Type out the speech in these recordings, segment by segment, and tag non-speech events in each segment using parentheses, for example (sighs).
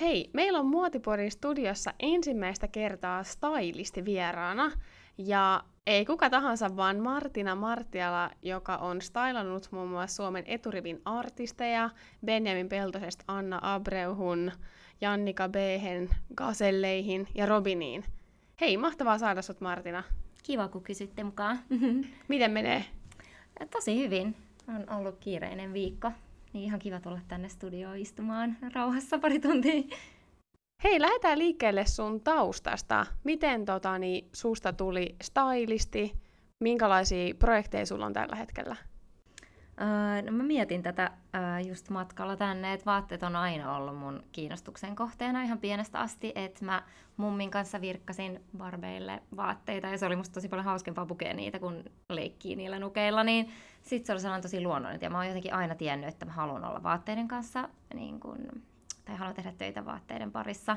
Hei, meillä on Muotipodin studiossa ensimmäistä kertaa stylisti vieraana. Ja ei kuka tahansa, vaan Martina Martiala, joka on stylannut muun muassa Suomen eturivin artisteja, Benjamin Peltosesta Anna Abreuhun, Jannika Behen, Gaselleihin ja Robiniin. Hei, mahtavaa saada sut Martina. Kiva, kun kysytte mukaan. Miten menee? Tosi hyvin. On ollut kiireinen viikko. Niin ihan kiva tulla tänne studioon istumaan rauhassa pari tuntia. Hei, lähdetään liikkeelle sun taustasta. Miten tota, niin, susta tuli stylisti? Minkälaisia projekteja sulla on tällä hetkellä? Uh, no mä mietin tätä uh, just matkalla tänne, että vaatteet on aina ollut mun kiinnostuksen kohteena ihan pienestä asti, että mä mummin kanssa virkkasin barbeille vaatteita ja se oli musta tosi paljon hauskempaa pukea niitä, kun leikkii niillä nukeilla, niin sit se oli sellainen tosi luonnollinen ja mä oon jotenkin aina tiennyt, että mä haluan olla vaatteiden kanssa, niin kun, tai haluan tehdä töitä vaatteiden parissa.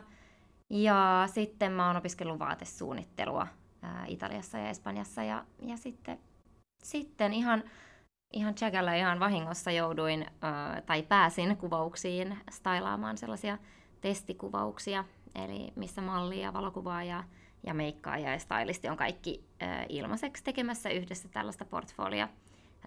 Ja sitten mä oon opiskellut vaatesuunnittelua ää, Italiassa ja Espanjassa ja, ja sitten, sitten ihan ihan tsäkällä ihan vahingossa jouduin äh, tai pääsin kuvauksiin stylaamaan sellaisia testikuvauksia, eli missä malli ja valokuvaaja ja meikkaaja ja stylisti on kaikki äh, ilmaiseksi tekemässä yhdessä tällaista portfolia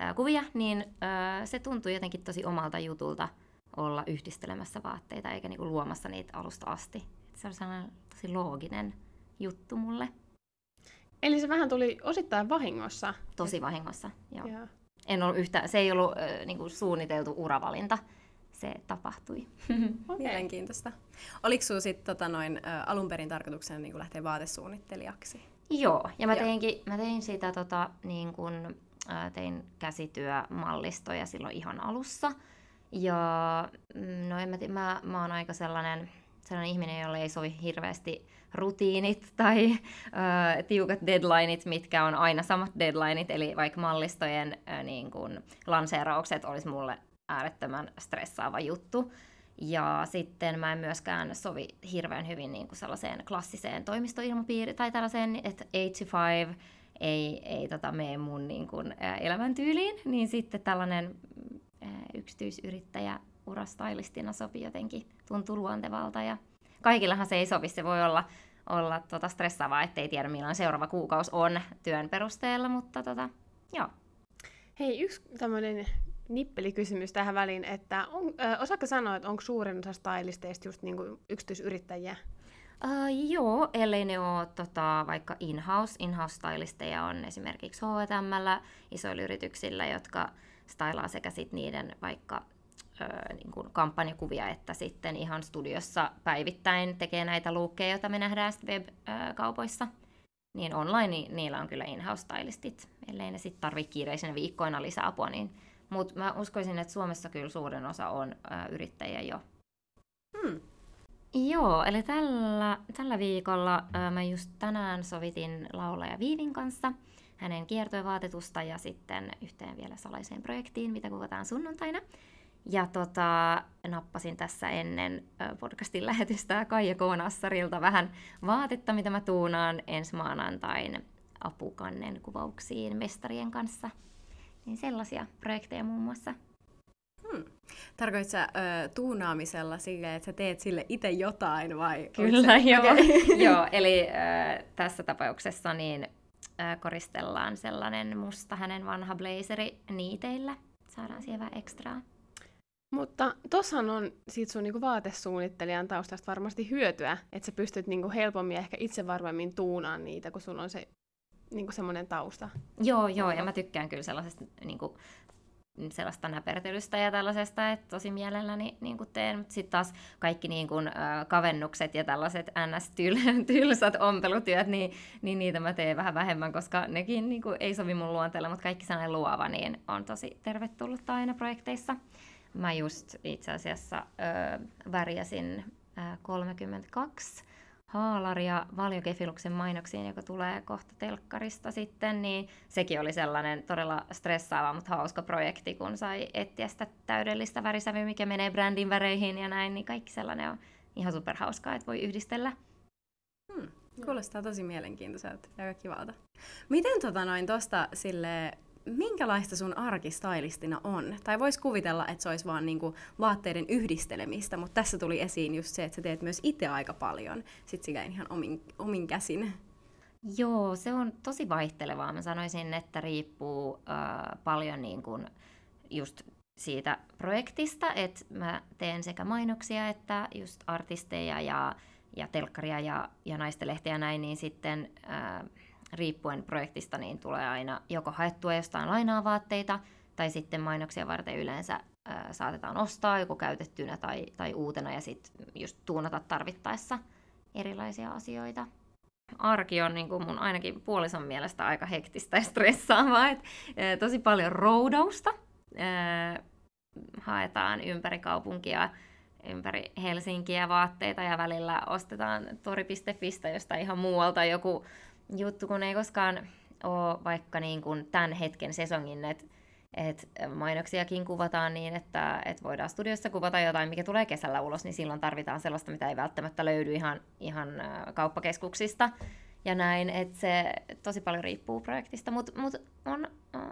äh, kuvia, niin äh, se tuntui jotenkin tosi omalta jutulta olla yhdistelemässä vaatteita eikä niinku luomassa niitä alusta asti. Et se on sellainen tosi looginen juttu mulle. Eli se vähän tuli osittain vahingossa? Tosi vahingossa, joo. joo en ollut yhtä, se ei ollut äh, niin kuin suunniteltu uravalinta. Se tapahtui. (laughs) Okay. Mielenkiintoista. Oliko sinulla sitten tota noin, alun perin tarkoituksena niin lähteä vaatesuunnittelijaksi? Joo, ja mä, teinkin, mä tein sitä, tota, niin kun, tein käsityömallistoja silloin ihan alussa. Ja mm, no en mä, mä, mä oon aika sellainen, sellainen ihminen, jolle ei sovi hirveästi rutiinit (laughs) tai ö, tiukat deadlineit, mitkä on aina samat deadlineit, eli vaikka mallistojen ö, niin kun, lanseeraukset olisi mulle äärettömän stressaava juttu. Ja sitten mä en myöskään sovi hirveän hyvin niin kuin sellaiseen klassiseen toimistoilmapiiriin tai tällaiseen, että 8 to 5 ei, ei tota, mene mun niin kuin, ä, elämäntyyliin, niin sitten tällainen yksityisyrittäjä urastylistina sopii jotenkin, tuntuu luontevalta ja kaikillahan se ei sovi, se voi olla, olla tota stressaavaa, ettei tiedä milloin seuraava kuukausi on työn perusteella, mutta tota, joo. Hei, yksi tämmöinen nippelikysymys tähän väliin, että on, äh, osaatko sanoa, että onko suurin osa stylisteista just niinku yksityisyrittäjiä? Uh, joo, ellei ne ole tota, vaikka in-house. In-house-stylisteja on esimerkiksi H&M isoilla yrityksillä, jotka stylaa sekä sit niiden vaikka ö, niin kuin kampanjakuvia, että sitten ihan studiossa päivittäin tekee näitä luukkeja, joita me nähdään web-kaupoissa. Niin online niin niillä on kyllä in-house-stylistit, ellei ne sitten tarvitse kiireisenä viikkoina lisäapua. Niin, Mutta mä uskoisin, että Suomessa kyllä suurin osa on ö, yrittäjiä jo. Joo, eli tällä, tällä viikolla ö, mä just tänään sovitin laulaja Viivin kanssa hänen kiertoivaatetusta ja sitten yhteen vielä salaiseen projektiin, mitä kuvataan sunnuntaina. Ja tota, nappasin tässä ennen podcastin lähetystä Kaija Koonassarilta vähän vaatetta, mitä mä tuunaan ensi maanantain apukannen kuvauksiin mestarien kanssa. Niin sellaisia projekteja muun muassa. Hmm. Tarkoitko sä ö, tuunaamisella sille, että sä teet sille itse jotain vai? Kyllä, se... joo. Okay. (laughs) joo. (laughs) Eli ö, tässä tapauksessa niin ö, koristellaan sellainen musta hänen vanha blazeri niiteillä. Saadaan siellä vähän ekstraa. Mutta tossahan on siitä sun niinku vaatesuunnittelijan taustasta varmasti hyötyä, että sä pystyt niinku helpommin ehkä itse varmemmin tuunaan niitä, kun sulla on se niinku semmoinen tausta. Joo, joo, ja mä tykkään kyllä sellaisesta niinku, sellaista näpertelystä ja tällaisesta, että tosi mielelläni niin kuin teen, mutta sitten taas kaikki niin kuin, äh, kavennukset ja tällaiset ns-tylsät (laughs) ompelutyöt, niin, niin niitä mä teen vähän vähemmän, koska nekin niin kuin, ei sovi mun luonteelle, mutta kaikki sellainen luova niin on tosi tervetullut aina projekteissa. Mä just itse asiassa ö, värjäsin ö, 32 haalaria Valjokefiluksen mainoksiin, joka tulee kohta telkkarista sitten, niin sekin oli sellainen todella stressaava, mutta hauska projekti, kun sai etsiä sitä täydellistä värisävyä, mikä menee brändin väreihin ja näin, niin kaikki sellainen on ihan superhauskaa, että voi yhdistellä. Hmm, kuulostaa tosi mielenkiintoiselta ja kivalta. Miten tota sille minkälaista sun arkistylistina on? Tai vois kuvitella, että se olisi vaan niinku vaatteiden yhdistelemistä, mutta tässä tuli esiin just se, että sä teet myös itse aika paljon, sit sitä ihan omin, omin käsin. Joo, se on tosi vaihtelevaa. Mä sanoisin, että riippuu äh, paljon niin kuin just siitä projektista, että mä teen sekä mainoksia että just artisteja ja, ja telkkaria ja, ja naistelehtiä ja näin, niin sitten äh, riippuen projektista niin tulee aina joko haettua jostain lainaa vaatteita tai sitten mainoksia varten yleensä äh, saatetaan ostaa joku käytettynä tai, tai uutena ja sitten just tuunata tarvittaessa erilaisia asioita arki on niin kuin mun ainakin puolison mielestä aika hektistä ja stressaavaa. Et, e, tosi paljon roudausta. E, haetaan ympäri kaupunkia, ympäri Helsinkiä vaatteita ja välillä ostetaan tori.fistä jostain ihan muualta joku juttu, kun ei koskaan ole vaikka niin kuin tämän hetken sesongin, että et mainoksiakin kuvataan niin, että et voidaan studiossa kuvata jotain, mikä tulee kesällä ulos, niin silloin tarvitaan sellaista, mitä ei välttämättä löydy ihan, ihan kauppakeskuksista ja näin, että se tosi paljon riippuu projektista, mutta mut on,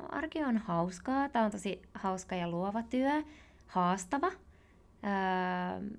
arki on hauskaa, tämä on tosi hauska ja luova työ, haastava. Öö...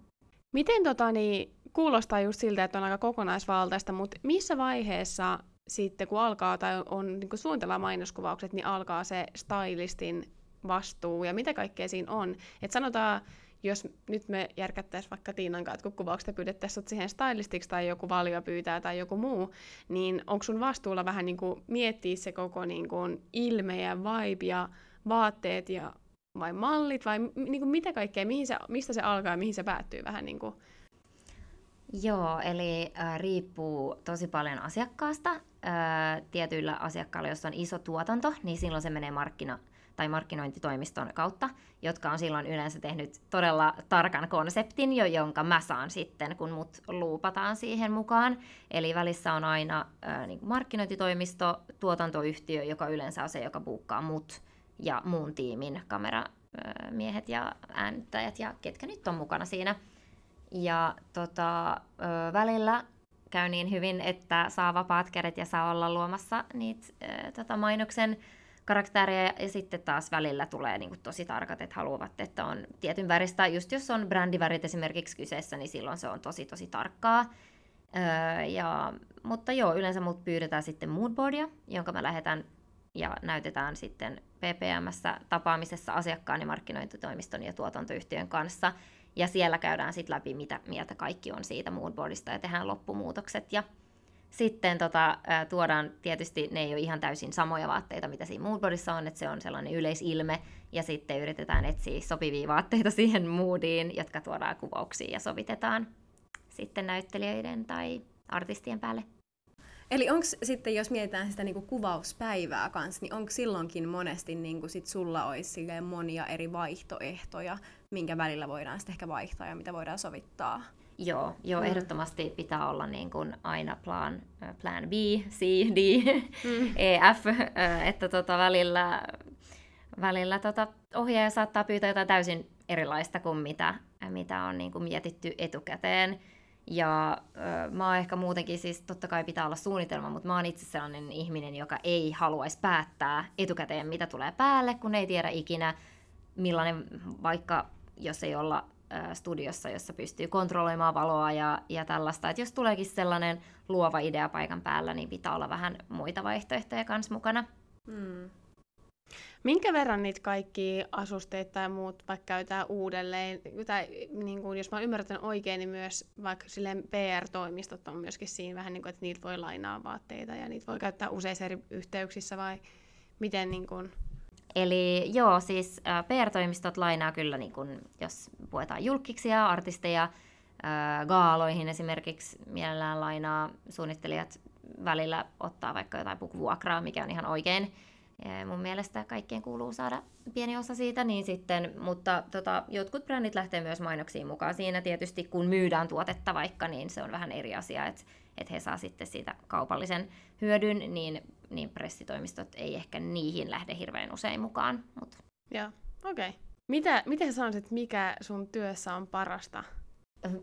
Miten tota, niin, kuulostaa just siltä, että on aika kokonaisvaltaista, mutta missä vaiheessa sitten kun alkaa tai on niin suunnitellaan mainoskuvaukset, niin alkaa se stylistin vastuu ja mitä kaikkea siinä on. Et sanotaan, jos nyt me järkättäisiin vaikka Tiinan kanssa, kun kuvaukset pyydettäisiin siihen stylistiksi tai joku valio pyytää tai joku muu, niin onko sun vastuulla vähän niin kuin miettiä se koko niin kuin ilme ja vibe ja vaatteet ja vai mallit vai niin kuin mitä kaikkea, mihin se, mistä se alkaa ja mihin se päättyy vähän niin kuin Joo, eli äh, riippuu tosi paljon asiakkaasta. Äh, tietyillä asiakkailla, jos on iso tuotanto, niin silloin se menee markkina- tai markkinointitoimiston kautta, jotka on silloin yleensä tehnyt todella tarkan konseptin, jo, jonka mä saan sitten, kun mut luupataan siihen mukaan. Eli välissä on aina äh, niin markkinointitoimisto, tuotantoyhtiö, joka yleensä on se, joka buukkaa mut ja muun tiimin kameramiehet ja äänittäjät ja ketkä nyt on mukana siinä. Ja tota, ö, välillä käy niin hyvin, että saa vapaat kädet ja saa olla luomassa niitä ö, tota mainoksen karaktereja, ja sitten taas välillä tulee niin kuin tosi tarkat, että haluavat, että on tietyn väristä. Just jos on brändivärit esimerkiksi kyseessä, niin silloin se on tosi tosi tarkkaa. Öö, ja, mutta joo, yleensä mut pyydetään sitten moodboardia, jonka mä lähetän ja näytetään sitten PPMssä tapaamisessa asiakkaan ja markkinointitoimiston ja tuotantoyhtiön kanssa. Ja siellä käydään sitten läpi, mitä mieltä kaikki on siitä moodboardista ja tehdään loppumuutokset. Ja sitten tota, tuodaan, tietysti ne ei ole ihan täysin samoja vaatteita, mitä siinä moodboardissa on, että se on sellainen yleisilme, ja sitten yritetään etsiä sopivia vaatteita (laughs) siihen moodiin, jotka tuodaan kuvauksiin ja sovitetaan sitten näyttelijöiden tai artistien päälle. Eli onko sitten, jos mietitään sitä niinku kuvauspäivää kanssa, niin onko silloinkin monesti niinku sit sulla olisi monia eri vaihtoehtoja, minkä välillä voidaan sitten ehkä vaihtaa ja mitä voidaan sovittaa? Joo, joo mm. ehdottomasti pitää olla niin kuin aina plan, plan B, C, D, mm. (laughs) E, F, että tota välillä, välillä tota ohjaaja saattaa pyytää jotain täysin erilaista kuin mitä, mitä on niin kuin mietitty etukäteen. Ja ö, mä oon ehkä muutenkin, siis totta kai pitää olla suunnitelma, mutta mä oon itse sellainen ihminen, joka ei haluaisi päättää etukäteen, mitä tulee päälle, kun ei tiedä ikinä, millainen, vaikka jos ei olla ö, studiossa, jossa pystyy kontrolloimaan valoa ja, ja tällaista. että jos tuleekin sellainen luova idea paikan päällä, niin pitää olla vähän muita vaihtoehtoja kanssa mukana. Hmm. Minkä verran niitä kaikki asusteita tai muut vaikka käytetään uudelleen, tai niin kuin, jos mä ymmärrän oikein, niin myös vaikka silleen PR-toimistot on myöskin siinä vähän niin kuin, että niitä voi lainaa vaatteita ja niitä voi käyttää useissa eri yhteyksissä vai miten niin kuin... Eli joo, siis PR-toimistot lainaa kyllä, niin kun, jos puetaan julkiksia, artisteja, gaaloihin esimerkiksi mielellään lainaa, suunnittelijat välillä ottaa vaikka jotain pukuvuokraa, mikä on ihan oikein mun mielestä kaikkien kuuluu saada pieni osa siitä, niin sitten, mutta tota, jotkut brändit lähtee myös mainoksiin mukaan. Siinä tietysti kun myydään tuotetta vaikka, niin se on vähän eri asia, että et he saa sitten siitä kaupallisen hyödyn, niin, niin pressitoimistot ei ehkä niihin lähde hirveän usein mukaan. Mut. Joo, okei. Okay. Mitä, miten sanoisit, mikä sun työssä on parasta?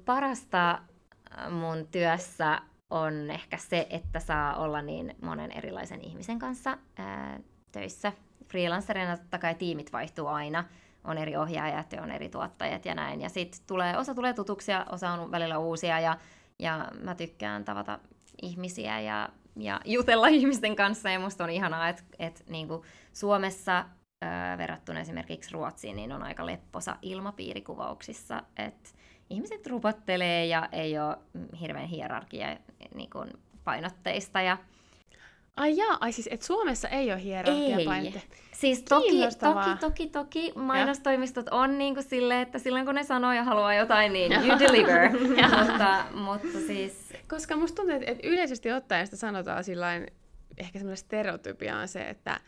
Parasta äh, mun työssä on ehkä se, että saa olla niin monen erilaisen ihmisen kanssa ää, töissä. Freelancerina totta kai tiimit vaihtuu aina, on eri ohjaajat ja on eri tuottajat ja näin. Ja sitten tulee, osa tulee tutuksia, osa on välillä uusia ja, ja mä tykkään tavata ihmisiä ja, ja jutella (laughs) ihmisten kanssa. Ja musta on ihanaa, että et, niinku Suomessa ää, verrattuna esimerkiksi Ruotsiin, niin on aika lepposa ilmapiirikuvauksissa, että ihmiset rupottelee ja ei ole hirveän hierarkia niin kuin painotteista. Ja Ai jaa, ai siis, että Suomessa ei ole hierarkia Ei. Siis toki, toki, toki, toki mainostoimistot ja. on niin kuin silleen, että silloin kun ne sanoo ja haluaa jotain, niin you deliver. (laughs) mutta, mutta siis... Koska musta tuntuu, että yleisesti ottaen sitä sanotaan sillain, ehkä semmoinen stereotypia on se, että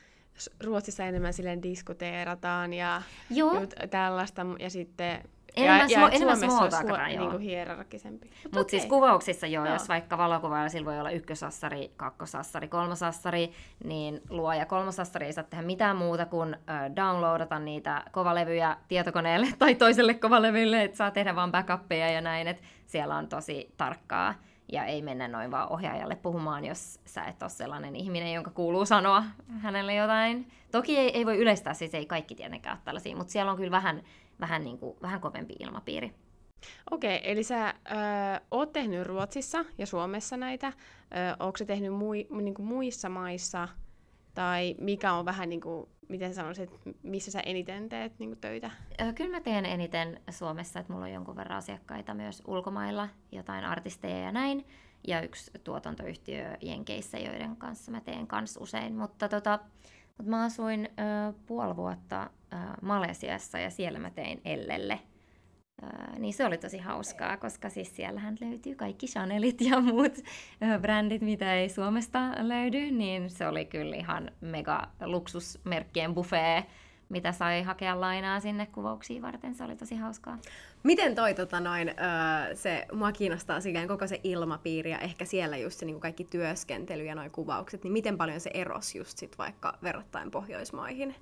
Ruotsissa enemmän silleen diskuteerataan ja Joo. tällaista, ja sitten Enemmän, ja, ja enemmän small. Niin hierarkisempi. Mutta Mut okay. siis kuvauksissa joo, joo, jos vaikka valokuvailla sillä voi olla ykkösassari, kakkosassari, kolmosassari, niin luoja kolmosassari ei saa tehdä mitään muuta kuin äh, downloadata niitä kovalevyjä tietokoneelle (laughs) tai toiselle kovalevylle, että saa tehdä vaan backuppeja ja näin, että siellä on tosi tarkkaa ja ei mennä noin vaan ohjaajalle puhumaan, jos sä et ole sellainen ihminen, jonka kuuluu sanoa hänelle jotain. Toki ei, ei voi yleistää, siis ei kaikki tietenkään ole tällaisia, mutta siellä on kyllä vähän vähän, niin kuin, vähän kovempi ilmapiiri. Okei, eli sä ö, oot tehnyt Ruotsissa ja Suomessa näitä. Ö, onko se tehnyt mui, niin kuin muissa maissa? Tai mikä on vähän niin kuin, miten sanoisit, missä sä eniten teet niin kuin töitä? Kyllä mä teen eniten Suomessa, että mulla on jonkun verran asiakkaita myös ulkomailla, jotain artisteja ja näin. Ja yksi tuotantoyhtiö Jenkeissä, joiden kanssa mä teen kans usein. Mutta tota, mutta mä asuin ö, puoli vuotta ö, Malesiassa ja siellä mä tein Ellelle. Ö, niin se oli tosi hauskaa, koska siis siellähän löytyy kaikki Chanelit ja muut ö, brändit, mitä ei Suomesta löydy, niin se oli kyllä ihan mega luksusmerkkien buffet mitä sai hakea lainaa sinne kuvauksiin varten. Se oli tosi hauskaa. Miten toi tota noin, öö, se, mua kiinnostaa silleen koko se ilmapiiri ja ehkä siellä just se niin kaikki työskentely ja noin kuvaukset, niin miten paljon se eros just sit vaikka verrattain Pohjoismaihin?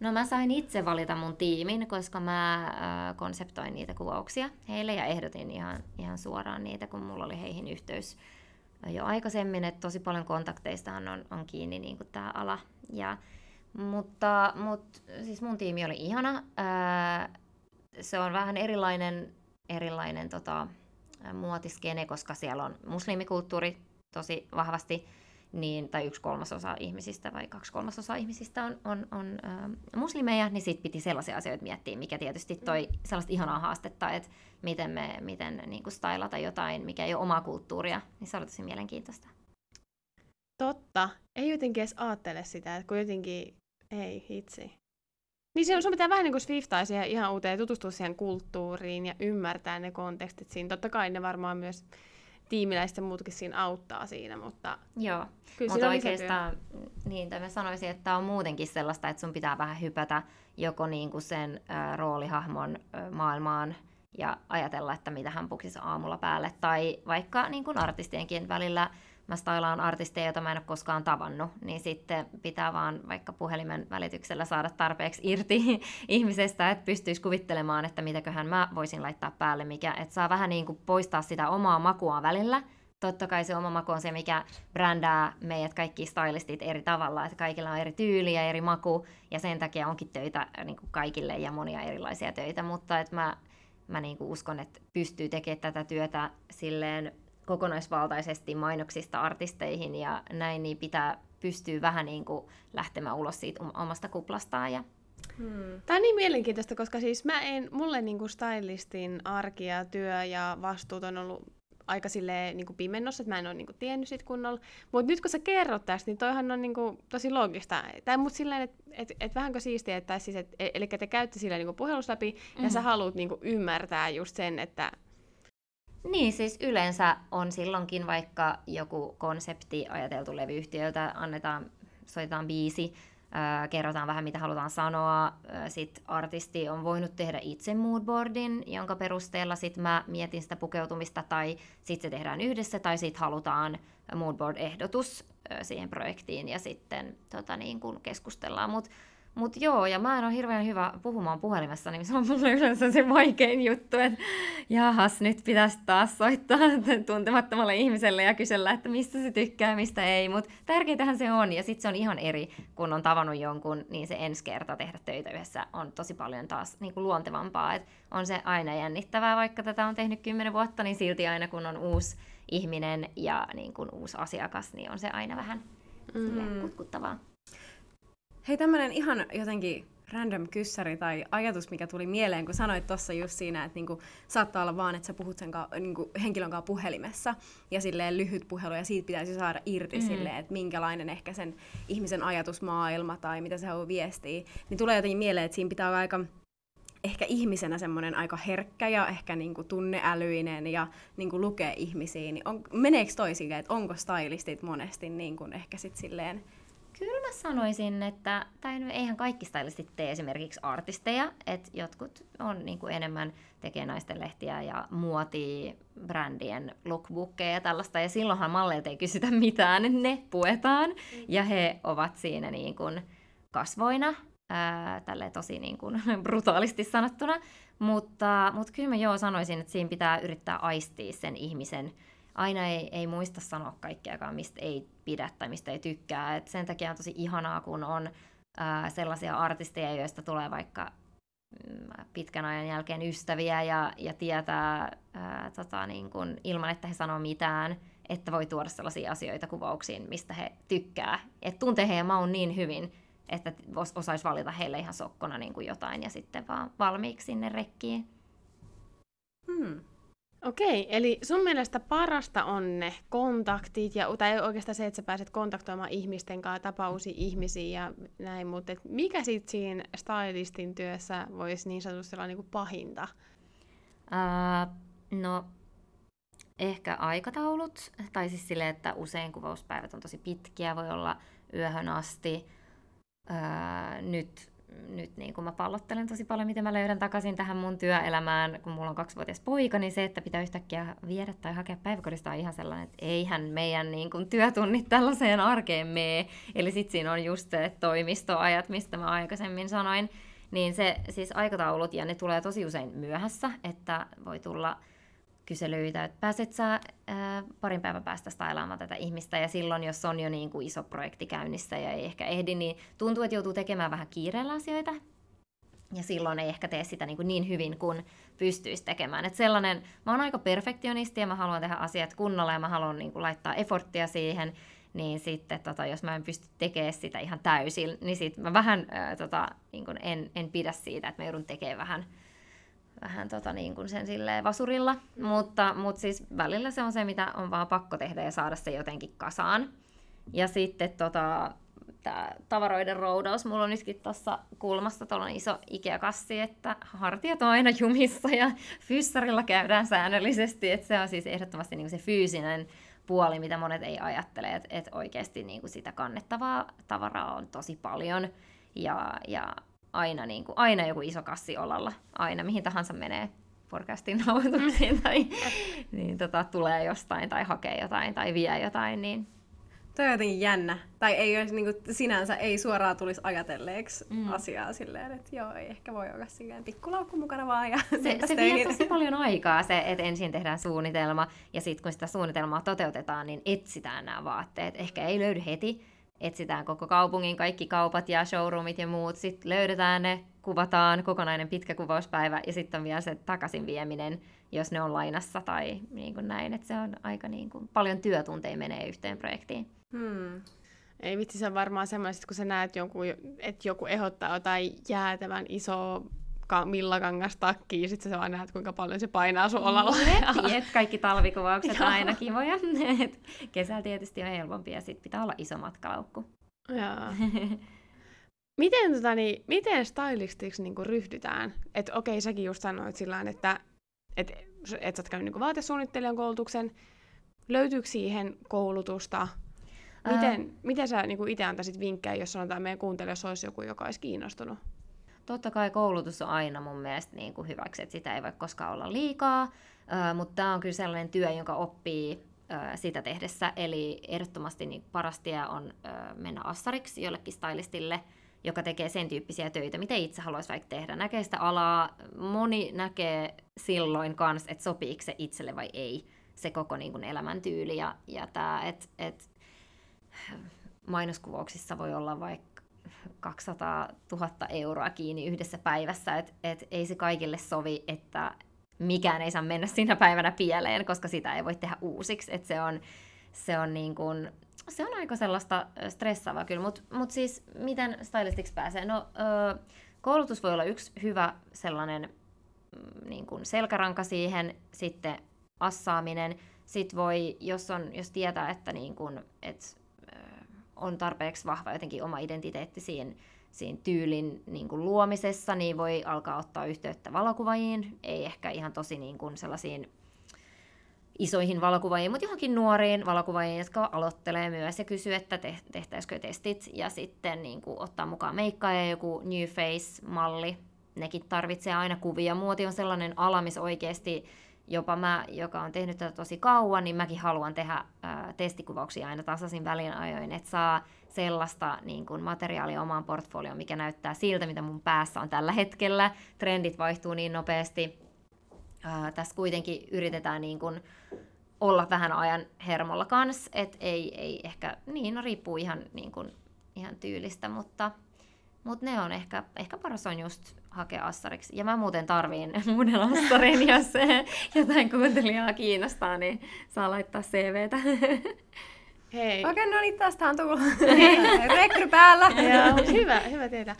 No mä sain itse valita mun tiimin, koska mä äh, konseptoin niitä kuvauksia heille ja ehdotin ihan, ihan suoraan niitä, kun mulla oli heihin yhteys jo aikaisemmin, että tosi paljon kontakteistahan on, on kiinni niin tämä ala. Ja mutta, mutta siis mun tiimi oli ihana. Ää, se on vähän erilainen, erilainen tota, muotiskene, koska siellä on muslimikulttuuri tosi vahvasti, niin, tai yksi kolmasosa ihmisistä vai kaksi kolmasosaa ihmisistä on, on, on ää, muslimeja, niin sitten piti sellaisia asioita miettiä, mikä tietysti toi sellaista ihanaa haastetta, että miten me miten niin kuin stylata jotain, mikä ei ole omaa kulttuuria, niin se oli tosi mielenkiintoista. Totta. Ei jotenkin edes ajattele sitä, että kun jotenkin ei, hitsi. Niin se, sun pitää vähän niin kuin swiftaa siihen ihan uuteen, tutustua siihen kulttuuriin ja ymmärtää ne kontekstit siinä. Totta kai ne varmaan myös tiimiläiset ja muutkin siinä auttaa siinä, mutta Joo, kyllä mutta oikeastaan niin, tai mä sanoisin, että on muutenkin sellaista, että sun pitää vähän hypätä joko niin kuin sen äh, roolihahmon äh, maailmaan ja ajatella, että mitä hän puksisi aamulla päälle, tai vaikka niin kuin artistienkin välillä mä stylaan artisteja, joita mä en ole koskaan tavannut, niin sitten pitää vaan vaikka puhelimen välityksellä saada tarpeeksi irti (laughs) ihmisestä, että pystyisi kuvittelemaan, että mitäköhän mä voisin laittaa päälle, mikä, että saa vähän niin kuin poistaa sitä omaa makua välillä. Totta kai se oma maku on se, mikä brändää meidät kaikki stylistit eri tavalla, että kaikilla on eri tyyli ja eri maku, ja sen takia onkin töitä niin kuin kaikille ja monia erilaisia töitä, mutta että mä, mä niin kuin uskon, että pystyy tekemään tätä työtä silleen kokonaisvaltaisesti mainoksista artisteihin ja näin, niin pitää pystyä vähän niin kuin lähtemään ulos siitä omasta kuplastaan. Ja... Hmm. Tämä on niin mielenkiintoista, koska siis mä en, mulle niin kuin stylistin arki ja työ ja vastuut on ollut aika silleen niin kuin pimennossa, että mä en ole niin kuin tiennyt sit kunnolla. Mutta nyt kun sä kerrot tästä, niin toihan on niin kuin tosi loogista. Tai mut silleen, että et, et vähänkö siistiä, että siis, et, e, eli te käytte silleen niin kuin puhelus läpi, mm-hmm. ja sä haluat niin kuin ymmärtää just sen, että niin, siis yleensä on silloinkin vaikka joku konsepti ajateltu levyyhtiöltä, annetaan, soitetaan biisi, kerrotaan vähän mitä halutaan sanoa, sitten artisti on voinut tehdä itse moodboardin, jonka perusteella sitten mä mietin sitä pukeutumista, tai sitten se tehdään yhdessä, tai sitten halutaan moodboard-ehdotus siihen projektiin, ja sitten tota, niin kun keskustellaan, mutta Mutta joo, ja mä en ole hirveän hyvä puhumaan puhelimessa, niin se on mulle yleensä se vaikein juttu, että jahas, nyt pitäisi taas soittaa (laughs) tuntemattomalle ihmiselle ja kysellä, että mistä se tykkää, mistä ei. Mutta tärkeintähän se on, ja sitten se on ihan eri, kun on tavannut jonkun, niin se ensi kerta tehdä töitä yhdessä on tosi paljon taas niin kuin luontevampaa. Et on se aina jännittävää, vaikka tätä on tehnyt kymmenen vuotta, niin silti aina kun on uusi ihminen ja niin kuin uusi asiakas, niin on se aina vähän mm. kutkuttavaa. Hei, tämmöinen ihan jotenkin random kyssäri tai ajatus, mikä tuli mieleen, kun sanoit tuossa just siinä, että niinku, saattaa olla vaan, että sä puhut sen ka, niinku, henkilön kanssa puhelimessa ja silleen lyhyt puhelu ja siitä pitäisi saada irti mm. silleen, että minkälainen ehkä sen ihmisen ajatusmaailma tai mitä se haluaa viestiä, niin tulee jotenkin mieleen, että siinä pitää olla aika ehkä ihmisenä semmoinen aika herkkä ja ehkä niinku tunneälyinen ja niinku lukee ihmisiä, niin on, meneekö toisille, että onko stylistit monesti niin kuin ehkä sit silleen sanoisin, että, tai eihän kaikki stylistit tee esimerkiksi artisteja, että jotkut on niin kuin enemmän tekee naisten lehtiä ja muotia brändien lookbookeja ja tällaista, ja silloinhan malleilta ei kysytä mitään, ne puetaan, ja he ovat siinä niin kuin kasvoina, ää, tosi niin kuin (laughs) brutaalisti sanottuna, mutta, mutta kyllä mä joo sanoisin, että siinä pitää yrittää aistia sen ihmisen aina ei, ei muista sanoa kaikkeakaan, mistä ei pidä tai mistä ei tykkää. Et sen takia on tosi ihanaa, kun on ää, sellaisia artisteja, joista tulee vaikka mm, pitkän ajan jälkeen ystäviä ja, ja tietää ää, tota, niin kun, ilman, että he sanoo mitään, että voi tuoda sellaisia asioita kuvauksiin, mistä he tykkää. Et tuntee heidän maun niin hyvin, että osaisi valita heille ihan sokkona niin kuin jotain ja sitten vaan valmiiksi sinne rekkiin. Hmm. Okei, eli sun mielestä parasta on ne kontaktit, ja, tai oikeastaan se, että sä pääset kontaktoimaan ihmisten kanssa, tapaa uusia ihmisiä ja näin, mutta et mikä sitten siinä stylistin työssä voisi niin sanotusti olla niinku pahinta? Uh, no, ehkä aikataulut, tai siis sille, että usein kuvauspäivät on tosi pitkiä, voi olla yöhön asti. Uh, nyt nyt niin kun mä pallottelen tosi paljon, miten mä löydän takaisin tähän mun työelämään, kun mulla on kaksivuotias poika, niin se, että pitää yhtäkkiä viedä tai hakea päiväkodista on ihan sellainen, että eihän meidän niin kun, työtunnit tällaiseen arkeen mene. Eli sitten siinä on just se toimistoajat, mistä mä aikaisemmin sanoin, niin se siis aikataulut, ja ne tulee tosi usein myöhässä, että voi tulla kyselyitä, että pääset sä ää, parin päivän päästä stailaamaan tätä ihmistä, ja silloin, jos on jo niin kuin iso projekti käynnissä ja ei ehkä ehdi, niin tuntuu, että joutuu tekemään vähän kiireellä asioita, ja silloin ei ehkä tee sitä niin, kuin niin hyvin kuin pystyisi tekemään. Et sellainen, mä oon aika perfektionisti ja mä haluan tehdä asiat kunnolla ja mä haluan niin kuin laittaa efforttia siihen, niin sitten tota, jos mä en pysty tekemään sitä ihan täysin, niin sitten mä vähän ää, tota, niin kuin en, en pidä siitä, että mä joudun tekemään vähän vähän tota niin kuin sen silleen vasurilla, mm. mutta, mutta siis välillä se on se, mitä on vaan pakko tehdä ja saada se jotenkin kasaan. Ja sitten tota, tämä tavaroiden roudaus, mulla on nytkin tuossa kulmassa tuollainen iso Ikea-kassi, että hartiat on aina jumissa ja fyssarilla käydään säännöllisesti, että se on siis ehdottomasti kuin se fyysinen puoli, mitä monet ei ajattele, että, että oikeasti kuin sitä kannettavaa tavaraa on tosi paljon ja, ja aina, niin kuin, aina joku iso kassi olalla, aina mihin tahansa menee podcastin (laughs) nauhoituksiin tai (laughs) niin, tota, tulee jostain tai hakee jotain tai vie jotain, niin Toi on jotenkin jännä. Tai ei olisi, niin kuin, sinänsä ei suoraan tulisi ajatelleeksi mm. asiaa silleen, että joo, ei ehkä voi olla silleen pikkulaukku mukana vaan. Ja se, se vie tosi (laughs) paljon aikaa se, että ensin tehdään suunnitelma ja sitten kun sitä suunnitelmaa toteutetaan, niin etsitään nämä vaatteet. Ehkä ei löydy heti, etsitään koko kaupungin kaikki kaupat ja showroomit ja muut, sitten löydetään ne, kuvataan kokonainen pitkä kuvauspäivä ja sitten on vielä se takaisin vieminen, jos ne on lainassa tai niin kuin näin, että se on aika niin kuin, paljon työtunteja menee yhteen projektiin. Hmm. Ei vitsi, se on varmaan semmoista, kun sä näet jonkun, että joku ehdottaa jotain jäätävän isoa ka- millakangastakkiin, ja sitten sä vaan näet, kuinka paljon se painaa sun olalla. Jep, kaikki talvikuvaukset on aina kivoja. (laughs) Kesällä tietysti on helpompi, ja sitten pitää olla iso matkalaukku. (laughs) miten, tota, niin, miten stylistiksi niin ryhdytään? Että okei, säkin just sanoit sillä että et, et sä oot käynyt niin vaatesuunnittelijan koulutuksen. Löytyykö siihen koulutusta? Miten, Ää... miten sä niin itse antaisit vinkkejä, jos sanotaan meidän kuuntelijoissa olisi joku, joka olisi kiinnostunut? Totta kai koulutus on aina mun mielestä niin kuin hyväksi, että sitä ei voi koskaan olla liikaa, mutta tämä on kyllä sellainen työ, jonka oppii sitä tehdessä, eli ehdottomasti niin paras tie on mennä assariksi jollekin stylistille, joka tekee sen tyyppisiä töitä, mitä itse haluaisi vaikka tehdä. Näkee sitä alaa, moni näkee silloin kanssa, että sopiiko se itselle vai ei, se koko niin kuin elämäntyyli. Ja, ja tämä, että et, mainoskuvauksissa voi olla vaikka 200 000 euroa kiinni yhdessä päivässä, että et ei se kaikille sovi, että mikään ei saa mennä siinä päivänä pieleen, koska sitä ei voi tehdä uusiksi. Että se on, se on niin kuin, se on aika sellaista stressaavaa kyllä, mutta mut siis miten stylistiksi pääsee? No, ö, koulutus voi olla yksi hyvä sellainen mm, niin kuin selkäranka siihen, sitten assaaminen. Sitten voi, jos, on, jos tietää, että niin kuin, et, on tarpeeksi vahva jotenkin oma identiteetti siinä, siinä tyylin niin kuin luomisessa, niin voi alkaa ottaa yhteyttä valokuvaajiin, ei ehkä ihan tosi niin kuin sellaisiin isoihin valokuvaajiin, mutta johonkin nuoriin valokuvaajiin, jotka aloittelee myös ja kysyy, että tehtäisikö testit ja sitten niin kuin, ottaa mukaan meikkaa ja joku New Face-malli. Nekin tarvitsee aina kuvia. Muoti on sellainen ala, missä oikeasti jopa mä, joka on tehnyt tätä tosi kauan, niin mäkin haluan tehdä ää, testikuvauksia aina tasaisin välin ajoin, että saa sellaista niin kuin materiaalia omaan portfolioon, mikä näyttää siltä, mitä mun päässä on tällä hetkellä. Trendit vaihtuu niin nopeasti. Ää, tässä kuitenkin yritetään niin kuin olla vähän ajan hermolla kanssa, että ei, ei ehkä, niin no riippuu ihan, niin kuin, ihan tyylistä, mutta, mutta ne on ehkä, ehkä paras on just hakea assariksi. Ja mä muuten tarviin (laughs) uuden assarin, jos jotain kuuntelijaa kiinnostaa, niin saa laittaa CVtä. (laughs) Hei. Okei, okay, no niin, tästä on tullut. (laughs) Rekry päällä. Joo, hyvä, hyvä tietää.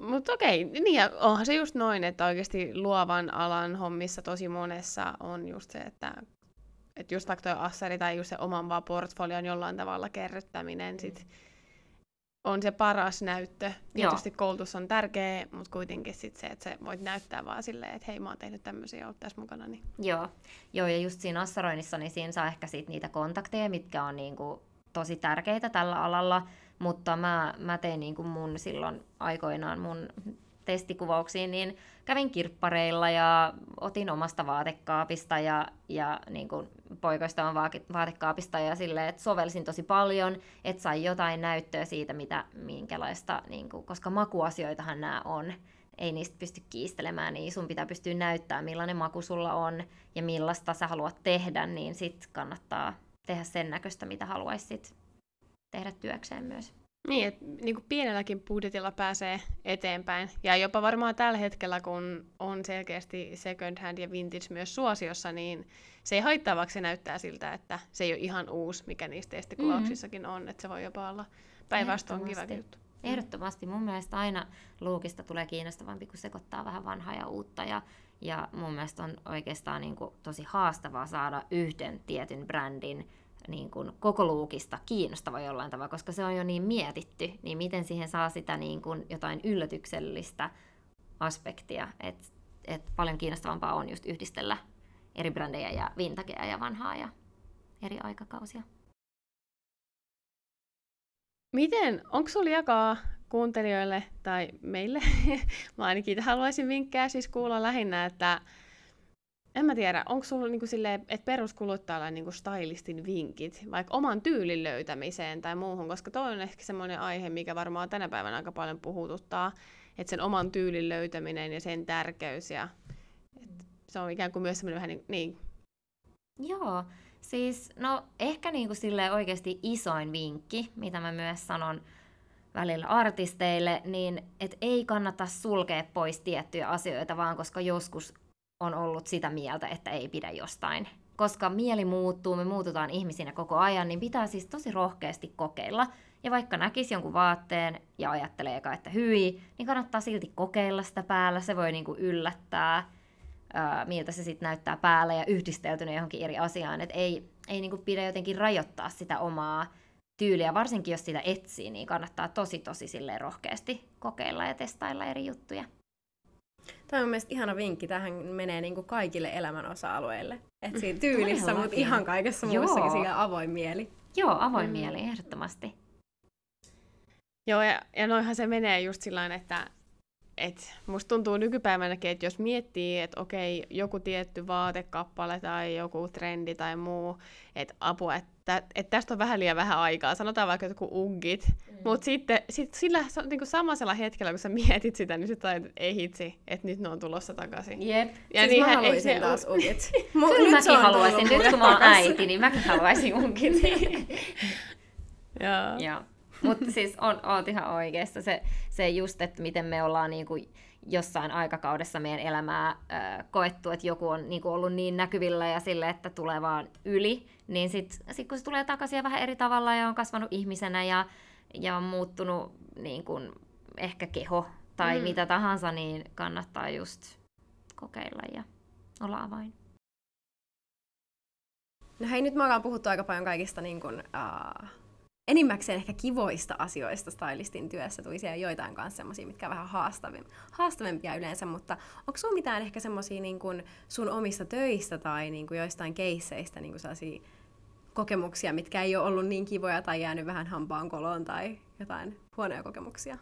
Mutta okei, niin ja onhan se just noin, että oikeasti luovan alan hommissa tosi monessa on just se, että että just vaikka tuo assari tai just se oman vaan portfolion jollain tavalla kerryttäminen sit on se paras näyttö. Tietysti Joo. koulutus on tärkeä, mutta kuitenkin sit se, että sä voit näyttää vaan silleen, että hei mä oon tehnyt tämmöisiä ja tässä mukana. Niin. Joo. Joo, ja just siinä assaroinnissa, niin siinä saa ehkä sit niitä kontakteja, mitkä on niinku tosi tärkeitä tällä alalla, mutta mä, mä tein niinku mun silloin aikoinaan mun testikuvauksiin, niin kävin kirppareilla ja otin omasta vaatekaapista ja, ja niin kuin poikoista vaatekaapista ja silleen, että sovelsin tosi paljon, että sai jotain näyttöä siitä, mitä, minkälaista, niin kuin, koska makuasioitahan nämä on, ei niistä pysty kiistelemään, niin sun pitää pystyä näyttämään, millainen maku sulla on ja millaista sä haluat tehdä, niin sit kannattaa tehdä sen näköistä, mitä haluaisit tehdä työkseen myös. Niin, että niin kuin pienelläkin budjetilla pääsee eteenpäin. Ja jopa varmaan tällä hetkellä, kun on selkeästi second hand ja vintage myös suosiossa, niin se ei haittaa, vaikka se näyttää siltä, että se ei ole ihan uusi, mikä niissä testikuvauksissakin mm-hmm. on. Että se voi jopa olla päinvastoin kiva juttu. Mm. Ehdottomasti. Mun mielestä aina luukista tulee kiinnostavampi, kun sekoittaa vähän vanhaa ja uutta. Ja, ja mun mielestä on oikeastaan niin kuin tosi haastavaa saada yhden tietyn brändin niin kuin koko luukista kiinnostava jollain tavalla, koska se on jo niin mietitty, niin miten siihen saa sitä niin kuin jotain yllätyksellistä aspektia, että et paljon kiinnostavampaa on just yhdistellä eri brändejä ja vintagea ja vanhaa ja eri aikakausia. Miten, onko sinulla jakaa kuuntelijoille tai meille, (laughs) mä ainakin haluaisin vinkkejä siis kuulla lähinnä, että en mä tiedä, onko sulla niinku silleen, että peruskuluttajalla niinku stylistin vinkit, vaikka oman tyylin löytämiseen tai muuhun, koska toi on ehkä semmoinen aihe, mikä varmaan tänä päivänä aika paljon puhututtaa, että sen oman tyylin löytäminen ja sen tärkeys ja se on ikään kuin myös semmoinen vähän niin, niin. Joo, siis no ehkä niinku sille oikeasti isoin vinkki, mitä mä myös sanon välillä artisteille, niin et ei kannata sulkea pois tiettyjä asioita, vaan koska joskus on ollut sitä mieltä, että ei pidä jostain. Koska mieli muuttuu, me muututaan ihmisinä koko ajan, niin pitää siis tosi rohkeasti kokeilla. Ja vaikka näkisi jonkun vaatteen ja ajattelee eka, että hyi, niin kannattaa silti kokeilla sitä päällä. Se voi niinku yllättää, ää, miltä se sitten näyttää päällä ja yhdisteltynä johonkin eri asiaan. Et ei ei niinku pidä jotenkin rajoittaa sitä omaa tyyliä, varsinkin jos sitä etsii, niin kannattaa tosi tosi silleen rohkeasti kokeilla ja testailla eri juttuja. Tämä on mielestäni ihana vinkki. Tähän menee niin kuin kaikille elämän osa-alueille. Että siinä tyylissä, mutta ihan kaikessa muussakin siinä avoin mieli. Joo, avoin mm. mieli, ehdottomasti. Joo, ja, ja noihan se menee just sillä että et musta tuntuu nykypäivänäkin, että jos miettii, että okei, joku tietty vaatekappale tai joku trendi tai muu, että apua, että, että tästä on vähän liian vähän aikaa, sanotaan vaikka joku uggit, mm. mutta sitten sit sillä niin kuin samaisella hetkellä, kun sä mietit sitä, niin sitten että ei hitsi, että nyt ne on tulossa takaisin. Jep. Ja siis niin, mä haluaisin taas uggit. (laughs) Kyllä mäkin haluaisin, nyt kun mä oon äiti, niin mäkin haluaisin uggit. (laughs) Joo. Joo. Mutta siis on, oot ihan oikeassa. Se, se just, että miten me ollaan niinku jossain aikakaudessa meidän elämää äh, koettu, että joku on niinku ollut niin näkyvillä ja sille, että tulee vaan yli, niin sitten sit kun se tulee takaisin vähän eri tavalla ja on kasvanut ihmisenä ja, ja on muuttunut niin kun, ehkä keho tai mm. mitä tahansa, niin kannattaa just kokeilla ja olla avain. No hei, nyt me ollaan puhuttu aika paljon kaikista niin kun, uh, enimmäkseen ehkä kivoista asioista stylistin työssä. Tuli siellä joitain kanssa semmoisia, mitkä vähän haastavim, haastavimpia yleensä, mutta onko sulla mitään ehkä semmoisia niin sun omista töistä tai niin kuin joistain keisseistä niin kuin sellaisia kokemuksia, mitkä ei ole ollut niin kivoja tai jäänyt vähän hampaan koloon tai jotain huonoja kokemuksia?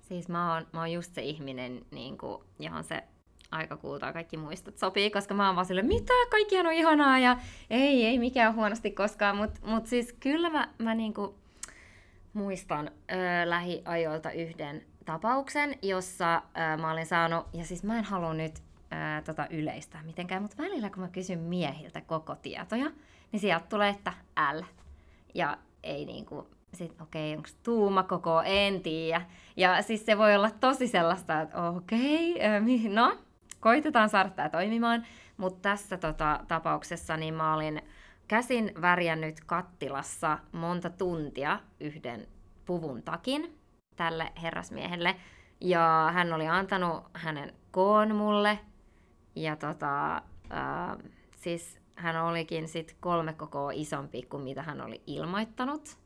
Siis mä oon, mä oon just se ihminen, niin kuin, johon se aika kultaa kaikki muistot sopii, koska mä oon vaan sille, mitä, kaikkihan on ihanaa ja ei, ei mikään huonosti koskaan, mutta mut siis kyllä mä, mä niinku muistan ö, lähiajoilta yhden tapauksen, jossa ö, mä olin saanut, ja siis mä en halua nyt ö, tota yleistää mitenkään, mutta välillä kun mä kysyn miehiltä koko tietoja, niin sieltä tulee, että L. Ja ei niinku, sit okei, okay, onko tuuma koko, en tiedä. Ja siis se voi olla tosi sellaista, että okei, okay, no, koitetaan saada tämä toimimaan, mutta tässä tota, tapauksessa niin mä olin käsin värjännyt kattilassa monta tuntia yhden puvun takin tälle herrasmiehelle. Ja hän oli antanut hänen koon mulle. Ja tota, äh, siis hän olikin sit kolme kokoa isompi kuin mitä hän oli ilmoittanut.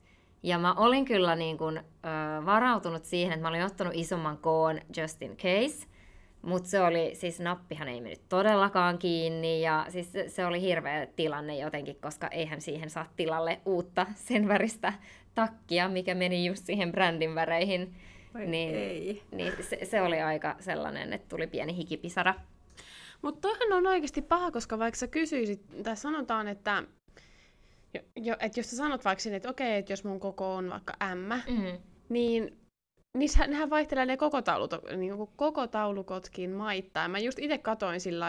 Ja mä olin kyllä niin kun, äh, varautunut siihen, että mä olin ottanut isomman koon just in case. Mutta se oli, siis nappihan ei mennyt todellakaan kiinni ja siis se, oli hirveä tilanne jotenkin, koska eihän siihen saa tilalle uutta sen väristä takkia, mikä meni just siihen brändin väreihin. Vai niin, ei. niin se, se oli aika sellainen, että tuli pieni hikipisara. Mutta toihan on oikeasti paha, koska vaikka sä kysyisit, tai sanotaan, että jo, jo, että jos sä sanot vaikka sinne, että okei, että jos mun koko on vaikka M, mm. niin niissä, nehän vaihtelee ne koko, taulut, niin koko taulukotkin maittain. Mä just itse katoin sillä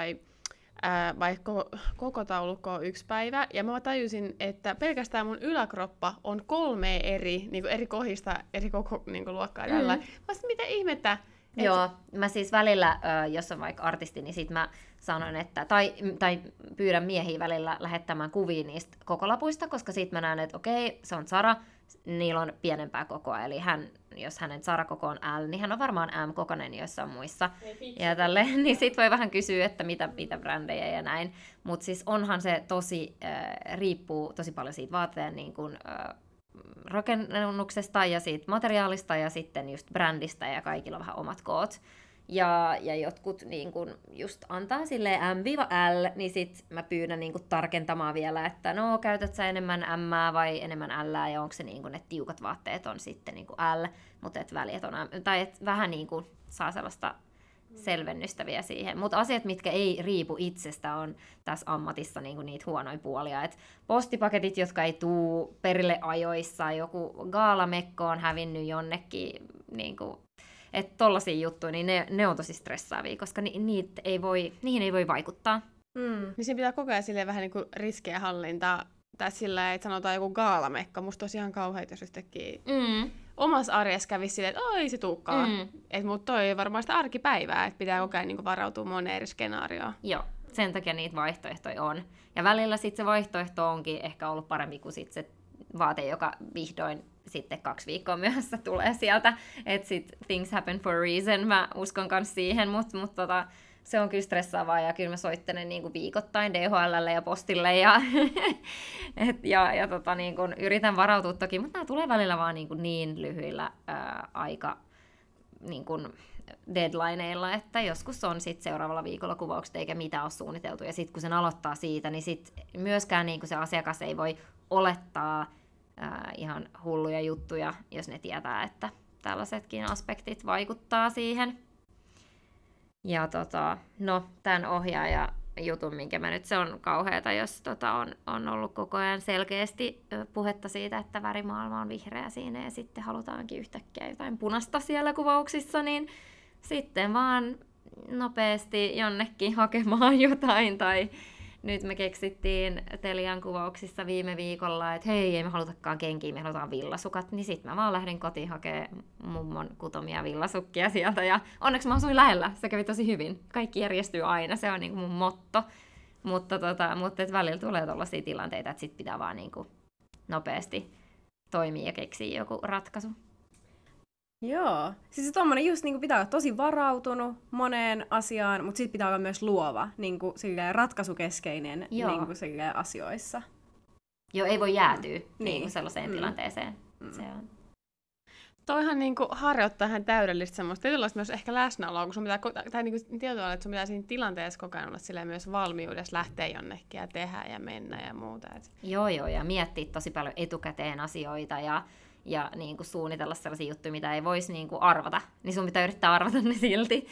vaikka koko taulukko on yksi päivä, ja mä tajusin, että pelkästään mun yläkroppa on kolme eri, niin eri kohista, eri koko niin luokkaa tällä. Mm. Mä mitä ihmettä? Et... Joo, mä siis välillä, jos on vaikka artisti, niin sit mä sanon, että, tai, tai pyydän miehiä välillä lähettämään kuvia niistä kokolapuista, koska sit mä näen, että okei, se on Sara, niillä on pienempää kokoa, eli hän, jos hänen Sara-koko on L, niin hän on varmaan M-kokoinen joissain muissa. Ja tälle, (laughs) niin sit voi vähän kysyä, että mitä, mitä brändejä ja näin. Mutta siis onhan se tosi, äh, riippuu tosi paljon siitä vaatteen niin kun, äh, rakennuksesta ja siitä materiaalista ja sitten just brändistä ja kaikilla vähän omat koot. Ja, ja jotkut niin kun just antaa sille M-L, niin sit mä pyydän niin kun tarkentamaan vielä, että no käytät sä enemmän M vai enemmän L, ja onko se niin kun, että tiukat vaatteet on sitten niin L, mutta et väliet on M, tai et vähän niin kun saa sellaista selvennystä vielä siihen. Mutta asiat, mitkä ei riipu itsestä, on tässä ammatissa niinku niitä huonoja puolia. Et postipaketit, jotka ei tuu perille ajoissa, joku gaalamekko on hävinnyt jonnekin niinku että tollaisia juttuja, niin ne, ne on tosi stressaavia, koska ni, niitä ei voi, niihin ei voi vaikuttaa. Mm. Niin siinä pitää koko ajan silleen vähän niin kuin riskejä hallintaa, tai sillä että sanotaan joku gaalamekka. Musta olisi ihan kauheita, jos yhtäkkiä mm. omassa arjessa kävisi silleen, että oi se tuukkaa. Mm. Että mutta toi on varmaan sitä arkipäivää, että pitää koko ajan niin varautua moneen eri skenaarioon. Joo, sen takia niitä vaihtoehtoja on. Ja välillä sitten se vaihtoehto onkin ehkä ollut parempi kuin sit se vaate, joka vihdoin sitten kaksi viikkoa myöhässä (laughs) tulee sieltä, että sit things happen for a reason, mä uskon myös siihen, mutta mut tota, se on kyllä stressaavaa ja kyllä mä soittelen niin kuin viikoittain DHLlle ja postille ja, (laughs) et, ja, ja tota, niin yritän varautua toki, mutta nämä tulee välillä vaan niin, niin lyhyillä ää, aika niin deadlineilla, että joskus on sitten seuraavalla viikolla kuvaukset eikä mitään ole suunniteltu. Ja sitten kun sen aloittaa siitä, niin sit myöskään niin se asiakas ei voi olettaa, ää, ihan hulluja juttuja, jos ne tietää, että tällaisetkin aspektit vaikuttaa siihen. ja tota, no, tämän ohjaaja jutun, minkä mä nyt, se on kauheata, jos tota, on, on ollut koko ajan selkeästi puhetta siitä, että värimaailma on vihreä siinä ja sitten halutaankin yhtäkkiä jotain punasta siellä kuvauksissa, niin sitten vaan nopeasti jonnekin hakemaan (laughs) jotain tai nyt me keksittiin Telian kuvauksissa viime viikolla, että hei, ei me halutakaan kenkiä, me halutaan villasukat, niin sitten mä vaan lähdin kotiin hakemaan mummon kutomia villasukkia sieltä, ja onneksi mä asuin lähellä, se kävi tosi hyvin. Kaikki järjestyy aina, se on niinku mun motto. Mutta, tota, mutta et välillä tulee tällaisia tilanteita, että sit pitää vaan niinku nopeasti toimia ja keksiä joku ratkaisu. Joo. Siis se tommonen just niin pitää olla tosi varautunut moneen asiaan, mutta sitten pitää olla myös luova, niin kuin, ratkaisukeskeinen niin kuin, asioissa. Joo, ei voi jäätyä niin. Niin kuin sellaiseen mm. tilanteeseen. Mm. Se on. Toihan niin kuin harjoittaa ihan täydellistä semmoista tietynlaista myös ehkä läsnäoloa, kun sun pitää, tai niin kuin tietyllä että sun pitää siinä tilanteessa koko ajan olla myös valmiudessa lähteä jonnekin ja tehdä ja mennä ja muuta. Et. Joo, joo, ja miettiä tosi paljon etukäteen asioita ja ja niin kuin suunnitella sellaisia juttuja, mitä ei voisi niin kuin arvata, niin sun pitää yrittää arvata ne silti.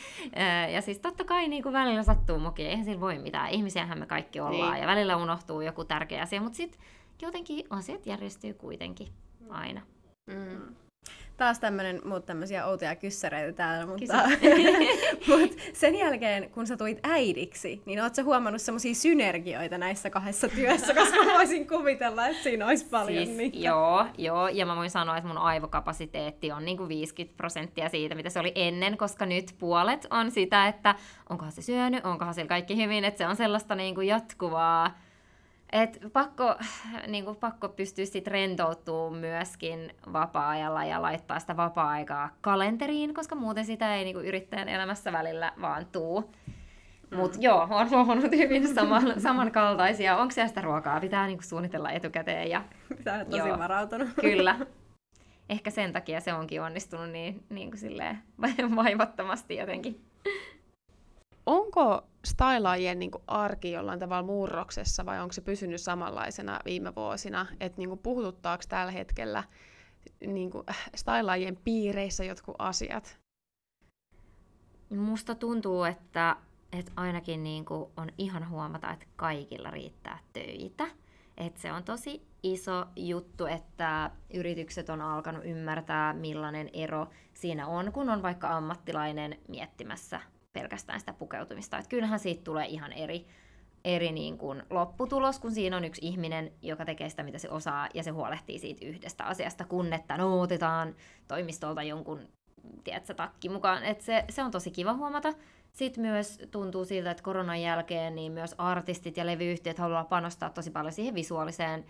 Ja siis totta kai niin kuin välillä sattuu mokia, eihän sillä voi mitään. Ihmisiähän me kaikki ollaan niin. ja välillä unohtuu joku tärkeä asia, mutta sitten jotenkin asiat järjestyy kuitenkin aina. Mm taas tämmönen, muut tämmöisiä outoja kyssäreitä täällä, mutta (laughs) mut sen jälkeen, kun sä tulit äidiksi, niin oot sä huomannut semmoisia synergioita näissä kahdessa työssä, koska mä voisin kuvitella, että siinä olisi paljon siis, niitä. Joo, joo, ja mä voin sanoa, että mun aivokapasiteetti on niinku 50 prosenttia siitä, mitä se oli ennen, koska nyt puolet on sitä, että onkohan se syönyt, onkohan siellä kaikki hyvin, että se on sellaista niinku jatkuvaa et pakko, (sighs) niin kuin, pakko pystyä sit rentoutumaan myöskin vapaa-ajalla ja laittaa sitä vapaa-aikaa kalenteriin, koska muuten sitä ei niin kuin, yrittäjän elämässä välillä vaan tuu. Mm. Mutta joo, on huomannut hyvin saman, (laughs) samankaltaisia. Onko siellä sitä ruokaa? Pitää niinku suunnitella etukäteen. Ja, (laughs) Pitää olla tosi joo, varautunut. (laughs) Kyllä. Ehkä sen takia se onkin onnistunut niin, niin kuin silleen vaivattomasti jotenkin. Onko stylaajien niin arki jollain tavalla murroksessa vai onko se pysynyt samanlaisena viime vuosina? Että niin puhututtaako tällä hetkellä niin kuin, äh, stylaajien piireissä jotkut asiat? Musta tuntuu, että, että ainakin niin kuin on ihan huomata, että kaikilla riittää töitä. Et se on tosi iso juttu, että yritykset on alkanut ymmärtää, millainen ero siinä on, kun on vaikka ammattilainen miettimässä pelkästään sitä pukeutumista. Että kyllähän siitä tulee ihan eri, eri niin kuin lopputulos, kun siinä on yksi ihminen, joka tekee sitä, mitä se osaa, ja se huolehtii siitä yhdestä asiasta, kun että no, otetaan toimistolta jonkun tiedätkö, takki mukaan. Et se, se on tosi kiva huomata. Sitten myös tuntuu siltä, että koronan jälkeen niin myös artistit ja levyyhtiöt haluaa panostaa tosi paljon siihen visuaaliseen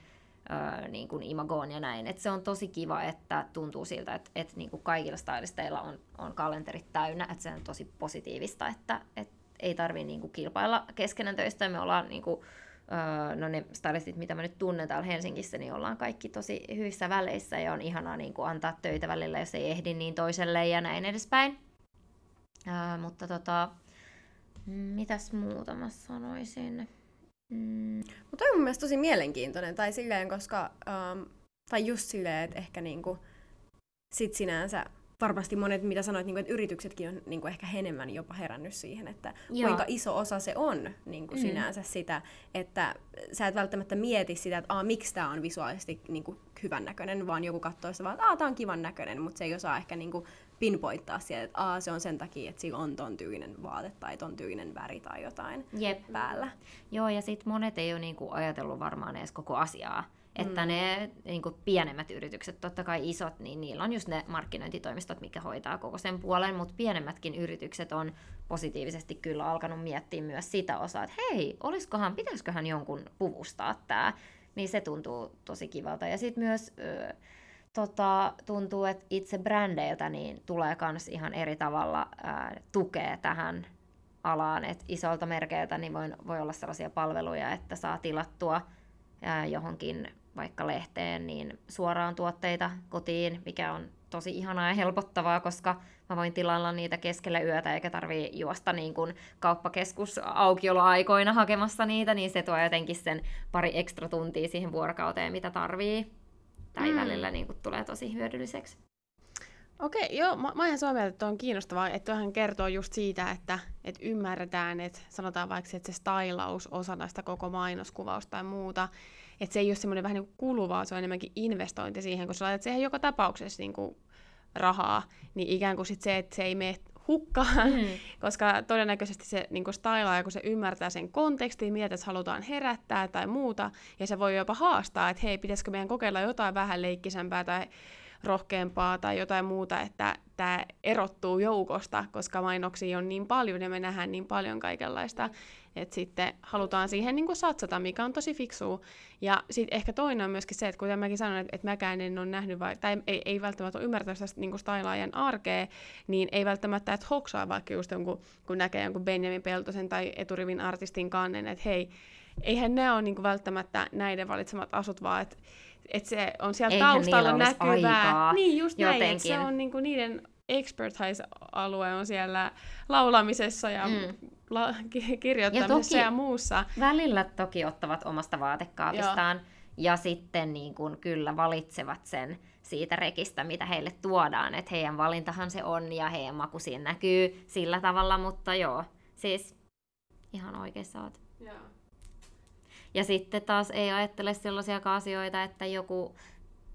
niin kuin imagoon ja näin. Et se on tosi kiva, että tuntuu siltä, että, että niin kuin kaikilla stylisteilla on, on kalenterit täynnä, että se on tosi positiivista, että, että ei tarvitse niin kuin kilpailla keskenään töistä. Me ollaan niin kuin, no ne stylistit, mitä mä nyt tunnen täällä Helsingissä, niin ollaan kaikki tosi hyvissä väleissä ja on ihanaa niin kuin antaa töitä välillä, jos ei ehdi niin toiselle ja näin edespäin. Öö, mutta tota, mitäs muuta mä sanoisin? Mm. Mutta on mun mielestä tosi mielenkiintoinen, tai silleen, koska, um, tai just silleen, että ehkä niinku, sit sinänsä varmasti monet, mitä sanoit, niin kuin, että yrityksetkin on niin kuin ehkä enemmän jopa herännyt siihen, että Joo. kuinka iso osa se on niin kuin mm. sinänsä sitä, että sä et välttämättä mieti sitä, että Aa, miksi tämä on visuaalisesti niin kuin, hyvän näköinen, vaan joku katsoo sitä vaan, että tämä on kivan näköinen, mutta se ei osaa ehkä niin kuin, pinpoittaa sieltä, että Aa, se on sen takia, että sillä on ton tyylinen vaate tai ton tyylinen väri tai jotain Jep. päällä. Joo, ja sitten monet ei ole niinku ajatellut varmaan edes koko asiaa. Että mm. ne niin kuin pienemmät yritykset, totta kai isot, niin niillä on just ne markkinointitoimistot, mikä hoitaa koko sen puolen, mutta pienemmätkin yritykset on positiivisesti kyllä alkanut miettiä myös sitä osaa, että hei, olisikohan, pitäisiköhän jonkun puvustaa tämä, niin se tuntuu tosi kivalta. Ja sitten myös ö, tota, tuntuu, että itse brändeiltä niin tulee myös ihan eri tavalla ää, tukea tähän alaan, että isolta merkeiltä niin voi, voi olla sellaisia palveluja, että saa tilattua ää, johonkin vaikka lehteen niin suoraan tuotteita kotiin, mikä on tosi ihanaa ja helpottavaa, koska mä voin tilalla niitä keskellä yötä eikä tarvii juosta niin kuin kauppakeskus aukioloaikoina hakemassa niitä, niin se tuo jotenkin sen pari ekstra tuntia siihen vuorokauteen, mitä tarvii tai mm. välillä niin kuin tulee tosi hyödylliseksi. Okei, joo, mä, mä ihan samaa mieltä, että on kiinnostavaa, että hän kertoo just siitä, että, että ymmärretään, että sanotaan vaikka, että se stylaus osana sitä koko mainoskuvausta tai muuta, että se ei ole semmoinen vähän niin kuin kuluva, se on enemmänkin investointi siihen, kun sä laitat siihen joka tapauksessa niin kuin rahaa, niin ikään kuin sit se, että se ei mene hukkaan, mm. koska todennäköisesti se niin stylaa, kun se ymmärtää sen kontekstin, mitä tässä halutaan herättää tai muuta, ja se voi jopa haastaa, että hei, pitäisikö meidän kokeilla jotain vähän leikkisempää tai rohkeampaa tai jotain muuta, että tämä erottuu joukosta, koska mainoksia on niin paljon ja me nähdään niin paljon kaikenlaista, että sitten halutaan siihen niin satsata, mikä on tosi fiksua. Ja sitten ehkä toinen on myöskin se, että kuten mäkin sanoin, että, että mäkään en ole nähnyt, vai, tai ei, ei välttämättä ole ymmärtänyt sitä niin stylaajan arkea, niin ei välttämättä, että hoksaa vaikka just jonkun, kun näkee jonkun Benjamin Peltosen tai eturivin artistin kannen, että hei, eihän ne ole niin välttämättä näiden valitsemat asut, vaan että että se on siellä Eihän taustalla näkyvää. Aikaa niin, just jotenkin. näin, se on niinku niiden expertise-alue on siellä laulamisessa ja mm. la- kirjoittamisessa ja, ja muussa. Välillä toki ottavat omasta vaatekaapistaan Joo. ja sitten niin kun kyllä valitsevat sen siitä rekistä, mitä heille tuodaan. Että heidän valintahan se on ja heidän maku siinä näkyy sillä tavalla, mutta joo, siis ihan oikeassa oot. Joo. Ja sitten taas ei ajattele sellaisia asioita, että joku,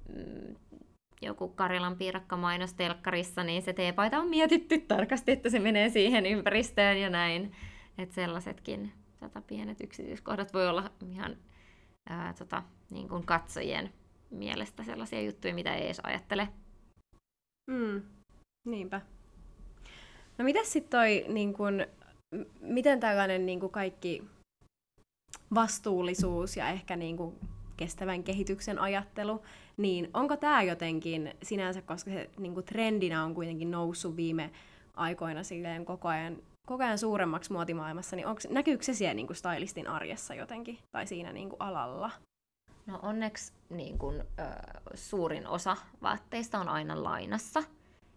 mm, joku Karjalan piirakka mainos telkkarissa, niin se teepaita on mietitty tarkasti, että se menee siihen ympäristöön ja näin. Että sellaisetkin tota, pienet yksityiskohdat voi olla ihan ää, tota, niin kuin katsojien mielestä sellaisia juttuja, mitä ei edes ajattele. Mm. Niinpä. No mitäs sitten toi, niin kun, miten tällainen niin kaikki vastuullisuus ja ehkä niin kuin kestävän kehityksen ajattelu, niin onko tämä jotenkin sinänsä, koska se niin kuin trendinä on kuitenkin noussut viime aikoina silleen koko ajan, koko ajan suuremmaksi muotimaailmassa, niin onko, näkyykö se siellä niin kuin stylistin arjessa jotenkin tai siinä niin kuin alalla? No onneksi niin kuin, ö, suurin osa vaatteista on aina lainassa.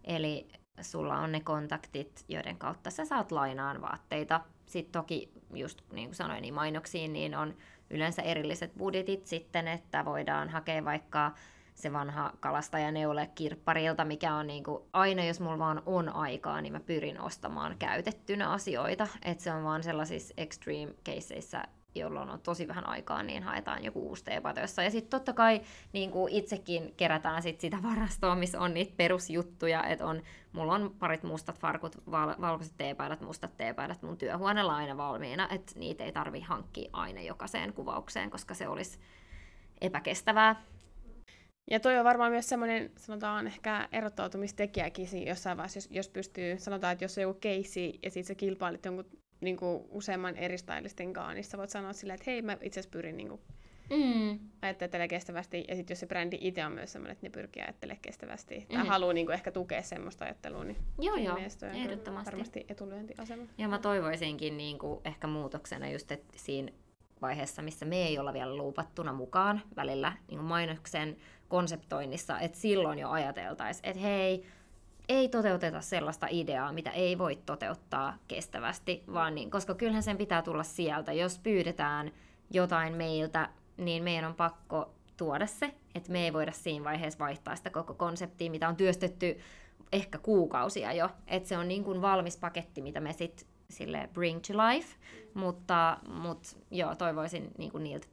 Eli sulla on ne kontaktit, joiden kautta sä saat lainaan vaatteita. Sitten toki, just niin kuin sanoin, niin mainoksiin niin on yleensä erilliset budjetit sitten, että voidaan hakea vaikka se vanha kalastajaneule kirpparilta, mikä on niin kuin, aina jos mulla vaan on aikaa, niin mä pyrin ostamaan käytettynä asioita. Että se on vaan sellaisissa extreme caseissa jolloin on tosi vähän aikaa, niin haetaan joku uusi teepaita jossain. Ja sitten totta kai niin kuin itsekin kerätään sit sitä varastoa, missä on niitä perusjuttuja, että on, mulla on parit mustat farkut, val- valkoiset teepaidat, mustat teepaidat mun työhuoneella aina valmiina, että niitä ei tarvi hankkia aina jokaiseen kuvaukseen, koska se olisi epäkestävää. Ja toi on varmaan myös semmoinen, sanotaan ehkä erottautumistekijäkin jossain vaiheessa, jos, jos pystyy, sanotaan, että jos on joku keissi ja sitten sä kilpailit jonkun niin kuin useamman eri stylistin kanssa, niin sä voit sanoa silleen, että hei, mä itse asiassa pyrin niin kuin, mm. ajattelemaan kestävästi. Ja sitten jos se brändi itse on myös sellainen, että ne pyrkii ajattelemaan kestävästi mm. tai haluaa niin kuin, ehkä tukea semmoista ajattelua, niin joo, joo, ehdottomasti. varmasti etulyöntiasema. Ja mä toivoisinkin niin kuin, ehkä muutoksena just, että siinä vaiheessa, missä me ei olla vielä luupattuna mukaan välillä niin mainoksen konseptoinnissa, että silloin jo ajateltaisiin, että hei, ei toteuteta sellaista ideaa, mitä ei voi toteuttaa kestävästi, vaan niin, koska kyllähän sen pitää tulla sieltä. Jos pyydetään jotain meiltä, niin meidän on pakko tuoda se, että me ei voida siinä vaiheessa vaihtaa sitä koko konseptia, mitä on työstetty ehkä kuukausia jo. Että se on niin kuin valmis paketti, mitä me sitten sille bring to life, mutta, mutta joo, toivoisin niin kuin niiltä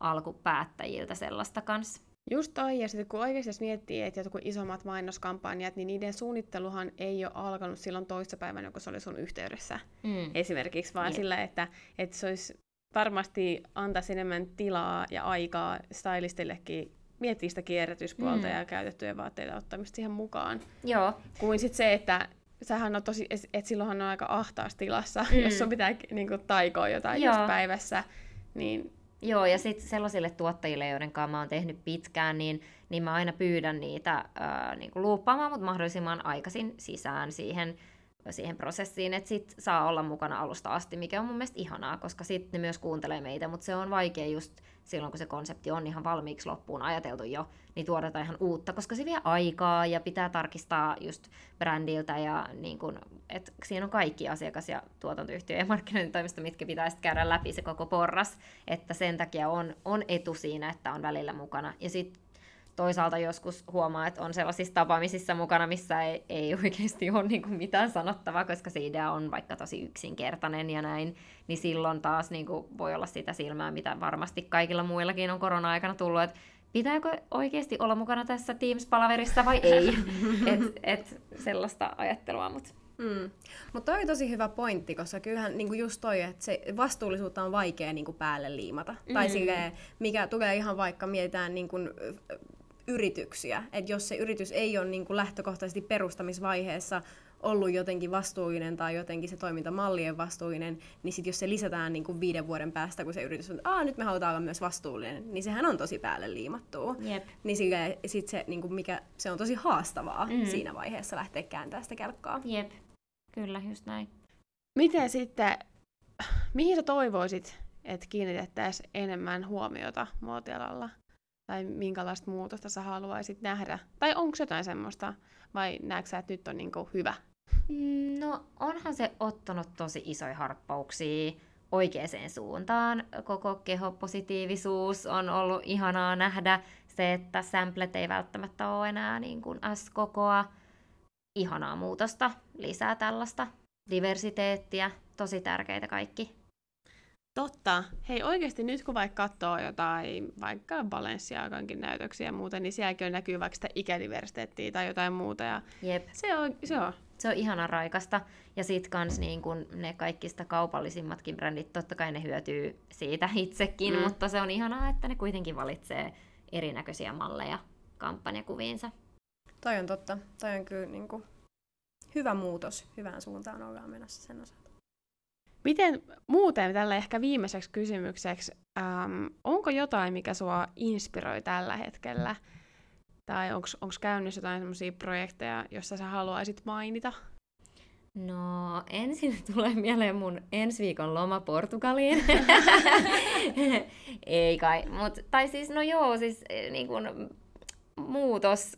alkupäättäjiltä sellaista kanssa. Just toi, ja sitten kun oikeasti jos miettii, että jotkut isommat mainoskampanjat, niin niiden suunnitteluhan ei ole alkanut silloin toissapäivänä, kun se oli sun yhteydessä mm. esimerkiksi, vaan yeah. sillä, että, että se olisi varmasti antaisi enemmän tilaa ja aikaa stylistillekin miettiä sitä kierrätyspuolta mm. ja käytettyjä vaatteita ottamista siihen mukaan. Joo. Kuin sitten se, että sähän on tosi, että silloinhan on aika ahtaassa tilassa, mm. jos sun pitää niin kuin, taikoa jotain Joo. just päivässä, niin Joo, ja sitten sellaisille tuottajille, joiden kanssa mä oon tehnyt pitkään, niin, niin mä aina pyydän niitä ää, niin luuppaamaan mut mahdollisimman aikaisin sisään siihen, siihen prosessiin, että sit saa olla mukana alusta asti, mikä on mun mielestä ihanaa, koska sitten ne myös kuuntelee meitä, mutta se on vaikea just silloin, kun se konsepti on ihan valmiiksi loppuun ajateltu jo, niin tuodaan ihan uutta, koska se vie aikaa ja pitää tarkistaa just brändiltä ja niin kun, et siinä on kaikki asiakas- ja tuotantoyhtiö ja markkinointitoimisto, mitkä pitäisi käydä läpi se koko porras, että sen takia on, on etu siinä, että on välillä mukana. Ja sitten toisaalta joskus huomaa, että on sellaisissa tapaamisissa mukana, missä ei, ei oikeasti ole niin kuin mitään sanottavaa, koska se idea on vaikka tosi yksinkertainen ja näin, niin silloin taas niin kuin voi olla sitä silmää, mitä varmasti kaikilla muillakin on korona-aikana tullut, että pitääkö oikeasti olla mukana tässä Teams-palaverissa vai ei. (laughs) et, et sellaista ajattelua, mutta Mm. Mutta toi on tosi hyvä pointti, koska kyllähän niinku just toi, että se vastuullisuutta on vaikea niinku päälle liimata. Mm. Tai silleen, mikä tulee ihan vaikka mietitään niinku, yrityksiä. Että jos se yritys ei ole niinku lähtökohtaisesti perustamisvaiheessa ollut jotenkin vastuullinen tai jotenkin se toimintamallien vastuullinen, niin sitten jos se lisätään niin kuin viiden vuoden päästä, kun se yritys on, että nyt me halutaan olla myös vastuullinen, niin sehän on tosi päälle liimattua. Yep. Niin sille, sit se, niin kuin mikä, se on tosi haastavaa mm. siinä vaiheessa lähteä kääntämään sitä kelkkaa. Jep, kyllä just näin. Miten sitten, mihin sä toivoisit, että kiinnitettäisiin enemmän huomiota muotialalla? Tai minkälaista muutosta sä haluaisit nähdä? Tai onko jotain semmoista, vai näetkö sä, että nyt on niin hyvä Mm, no onhan se ottanut tosi isoja harppauksia oikeaan suuntaan. Koko kehopositiivisuus on ollut ihanaa nähdä. Se, että samplet ei välttämättä ole enää niin kuin S-kokoa. Ihanaa muutosta, lisää tällaista diversiteettiä, tosi tärkeitä kaikki. Totta. Hei oikeasti nyt kun vaikka katsoo jotain, vaikka Balenciagankin näytöksiä ja muuta, niin sielläkin näkyy vaikka sitä ikädiversiteettiä tai jotain muuta. Ja Jep. Se on, se on se on ihana raikasta. Ja sitten kans niin kun ne kaikista kaupallisimmatkin brändit, totta kai ne hyötyy siitä itsekin, mm. mutta se on ihanaa, että ne kuitenkin valitsee erinäköisiä malleja kampanjakuviinsa. Toi on totta. Toi on kyllä niin kuin hyvä muutos. Hyvään suuntaan ollaan menossa sen osalta. Miten muuten tällä ehkä viimeiseksi kysymykseksi, ähm, onko jotain, mikä sua inspiroi tällä hetkellä? Tai onko käynnissä jotain sellaisia projekteja, joissa sä haluaisit mainita? No ensin (laughs) tulee mieleen mun ensi viikon loma Portugaliin. (laughs) Ei kai, mut, tai siis no joo, siis eh, niin kun, muutos.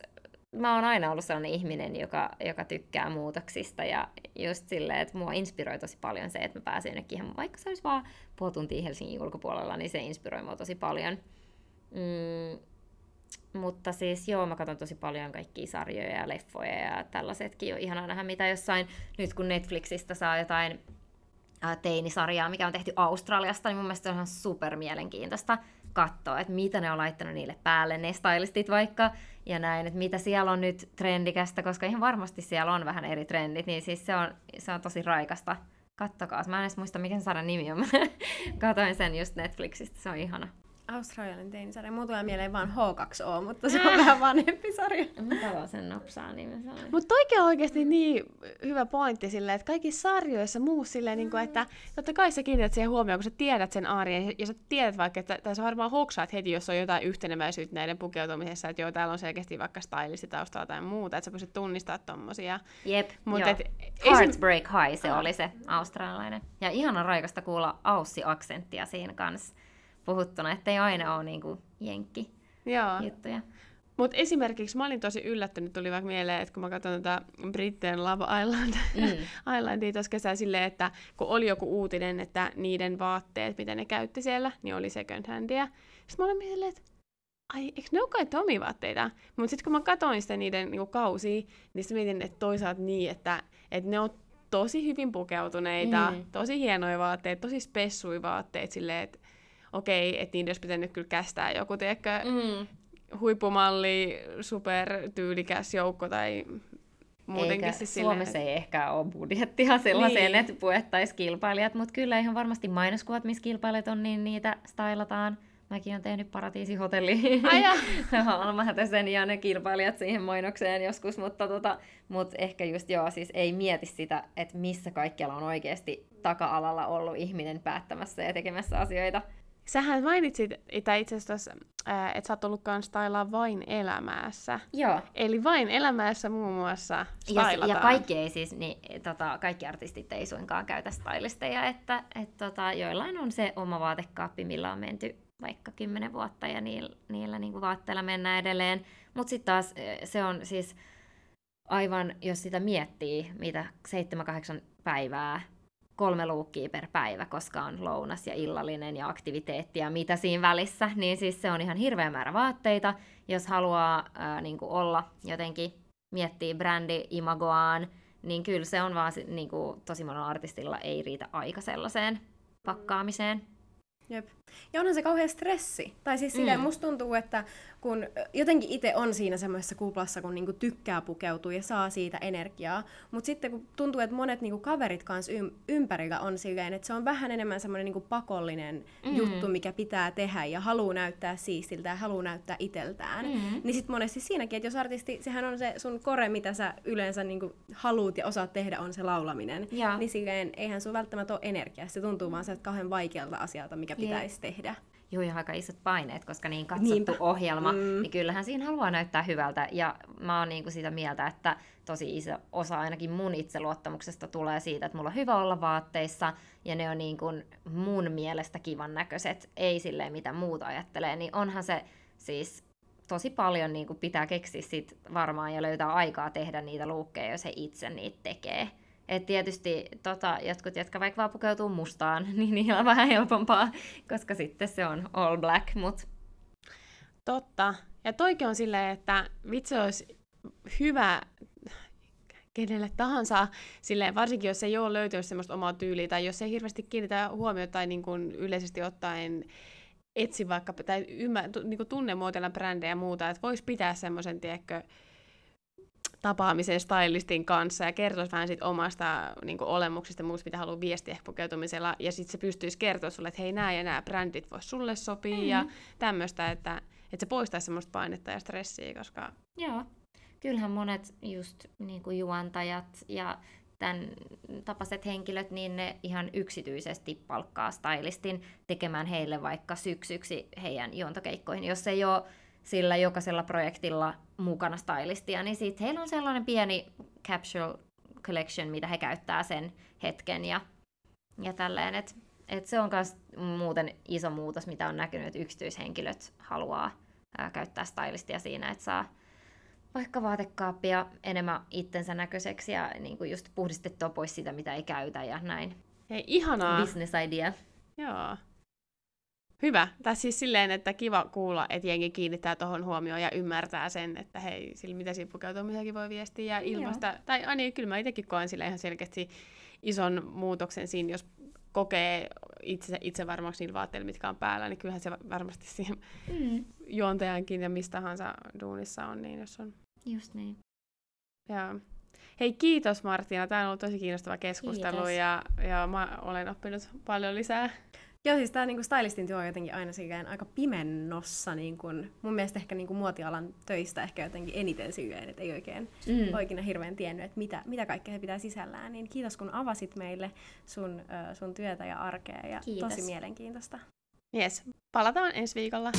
Mä oon aina ollut sellainen ihminen, joka, joka tykkää muutoksista ja just silleen, että mua inspiroi tosi paljon se, että mä pääsen jonnekin ihan, vaikka se olisi vaan puoli tuntia Helsingin ulkopuolella, niin se inspiroi mua tosi paljon. Mm, mutta siis joo, mä katson tosi paljon kaikkia sarjoja ja leffoja ja tällaisetkin on ihanaa nähdä, mitä jossain, nyt kun Netflixistä saa jotain teinisarjaa, mikä on tehty Australiasta, niin mun mielestä se on ihan super mielenkiintoista katsoa, että mitä ne on laittanut niille päälle, ne stylistit vaikka, ja näin, että mitä siellä on nyt trendikästä, koska ihan varmasti siellä on vähän eri trendit, niin siis se on, se on tosi raikasta. Kattokaa, mä en edes muista, mikä sarjan nimi on. (laughs) Katoin sen just Netflixistä, se on ihana. Australialainen teinisarja. Mulla tulee mieleen vaan H2O, mutta se on vähän vanhempi sarja. Mä sen nopsaa nimensä. Mutta toikin on oikeasti niin hyvä pointti silleen, että kaikissa sarjoissa muu silleen, mm. niin kuin, että totta kai sä kiinnität siihen huomioon, kun sä tiedät sen arjen, ja sä tiedät vaikka, että tai sä varmaan hoksaat heti, jos on jotain yhteneväisyyttä näiden pukeutumisessa, että joo, täällä on selkeästi vaikka stylisti taustalla tai muuta, että sä pystyt tunnistamaan tommosia. Jep, Mut joo. Et, Hearts Break High se oli se australialainen. Ja ihana raikasta kuulla Aussi-aksenttia siinä kanssa puhuttuna, ettei aina ole niin kuin jenkki Joo. juttuja. Mutta esimerkiksi mä olin tosi yllättynyt, tuli vaikka mieleen, että kun mä katson tätä Britten Love Island, mm. (laughs) Islandia tuossa kesällä silleen, että kun oli joku uutinen, että niiden vaatteet, mitä ne käytti siellä, niin oli second handia. Sitten mä olin mieleen, että ai, eikö ne ole kai Tomi-vaatteita? Mutta sitten kun mä katsoin sitä niiden niinku, kausia, niin sitten mietin, että toisaalta niin, että, että ne on tosi hyvin pukeutuneita, mm. tosi hienoja vaatteita, tosi spessuja vaatteita, silleen, että okei, että niiden olisi pitänyt kyllä kästää joku, tiedätkö, mm. huippumalli, supertyylikäs joukko tai muutenkin. Eikä siis Suomessa silleen, ei ehkä ole budjettia sellaiseen, niin. että puettaisiin kilpailijat, mutta kyllä ihan varmasti mainoskuvat, missä kilpailijat on, niin niitä stylataan. Mäkin olen tehnyt paratiisihotelliin (laughs) Almahätösen ja ne kilpailijat siihen mainokseen joskus, mutta, tota, mutta ehkä just joo, siis ei mieti sitä, että missä kaikkialla on oikeasti taka-alalla ollut ihminen päättämässä ja tekemässä asioita. Sähän mainitsit, että itse asiassa, että sä oot ollut kanssa vain elämässä. Joo. Eli vain elämässä muun muassa stylataan. Ja, ja kaikki ei siis, niin, tota, kaikki artistit ei suinkaan käytä stylisteja, että et, tota, joillain on se oma vaatekaappi, millä on menty vaikka kymmenen vuotta ja niillä, niillä niin kuin vaatteilla mennään edelleen. Mutta sitten taas se on siis aivan, jos sitä miettii, mitä 7-8 päivää kolme luukkia per päivä, koska on lounas ja illallinen ja aktiviteetti ja mitä siinä välissä, niin siis se on ihan hirveä määrä vaatteita. Jos haluaa ää, niin kuin olla jotenkin, miettiä brändi-imagoaan, niin kyllä se on vaan niin kuin, tosi monella artistilla ei riitä aika sellaiseen pakkaamiseen. Jep. Ja onhan se kauhean stressi. Tai siis silleen, mm. musta tuntuu, että kun jotenkin itse on siinä semmoisessa kuplassa, kun niinku tykkää pukeutua ja saa siitä energiaa, mutta sitten kun tuntuu, että monet niinku kaverit kanssa ym- ympärillä on silleen, että se on vähän enemmän semmoinen niinku pakollinen mm. juttu, mikä pitää tehdä ja haluaa näyttää siistiltä ja haluaa näyttää iteltään, mm. niin sitten monesti siinäkin, että jos artisti, sehän on se sun kore, mitä sä yleensä niinku haluut ja osaat tehdä, on se laulaminen, ja. niin silleen eihän sun välttämättä ole energiaa, se tuntuu vaan sieltä kauhean vaikealta asialta, mikä pitäisi tehdä juu, ja aika isot paineet, koska niin katsottu Niinpä. ohjelma, mm. niin kyllähän siinä haluaa näyttää hyvältä. Ja mä oon niin kuin sitä mieltä, että tosi iso osa ainakin mun itseluottamuksesta tulee siitä, että mulla on hyvä olla vaatteissa, ja ne on niin kuin mun mielestä kivan näköiset, ei silleen mitä muuta ajattelee, niin onhan se siis tosi paljon niin kuin pitää keksiä sit varmaan ja löytää aikaa tehdä niitä luukkeja, jos he itse niitä tekee. Et tietysti tota, jotkut, jotka vaikka vaan pukeutuu mustaan, (laughs) niin niillä on vähän helpompaa, koska sitten se on all black. Mut. Totta. Ja toikin on silleen, että vitsi olisi hyvä kenelle tahansa, silleen, varsinkin jos ei ole löytynyt semmoista omaa tyyliä, tai jos ei hirveästi kiinnitä huomiota tai niin kuin yleisesti ottaen etsi vaikka, tai ymmär, niin kuin tunne muotoilla brändejä ja muuta, että voisi pitää semmoisen, tiedätkö, tapaamisen stylistin kanssa ja kertoisi vähän siitä omasta niin kuin, olemuksesta, muusta, mitä haluaa viestiä pukeutumisella, ja sitten se pystyisi kertoa sulle, että hei, nämä ja nämä brändit vois sulle sopia, mm-hmm. ja tämmöistä, että, että se poistaisi semmoista painetta ja stressiä, koska... Joo, kyllähän monet just niin kuin juontajat ja tämän tapaiset henkilöt, niin ne ihan yksityisesti palkkaa stylistin tekemään heille vaikka syksyksi heidän juontokeikkoihin, jos ei ole sillä jokaisella projektilla mukana stylistia, niin sitten heillä on sellainen pieni capsule collection, mitä he käyttää sen hetken ja, ja tälleen, että et se on myös muuten iso muutos, mitä on näkynyt, että yksityishenkilöt haluaa ää, käyttää stylistia siinä, että saa vaikka vaatekaappia enemmän itsensä näköiseksi ja niin kuin just puhdistettua pois sitä, mitä ei käytä ja näin. Hei, ihanaa! Business idea. Joo. Hyvä. Tai siis silleen, että kiva kuulla, että jengi kiinnittää tuohon huomioon ja ymmärtää sen, että hei, sillä mitä siinä pukeutumisakin voi viestiä ja ilmasta. Joo. Tai ani, niin, kyllä mä itsekin koen sille ihan selkeästi ison muutoksen siinä, jos kokee itse, itse varmaksi niillä vaatteilla, mitkä on päällä, niin kyllähän se varmasti siihen mm. juontajankin ja mistä tahansa duunissa on, niin jos on. Just niin. Ja. Hei, kiitos Martina. Tämä on ollut tosi kiinnostava keskustelu ja, ja mä olen oppinut paljon lisää. Joo, siis tämä niinku stylistin työ on jotenkin aina silleen aika pimennossa. Niinku, mun mielestä ehkä niinku muotialan töistä ehkä jotenkin eniten silleen, että ei oikein mm. oikein hirveän tiennyt, että mitä, mitä kaikkea se pitää sisällään. Niin kiitos kun avasit meille sun, sun työtä ja arkea ja kiitos. tosi mielenkiintoista. Yes, palataan ensi viikolla.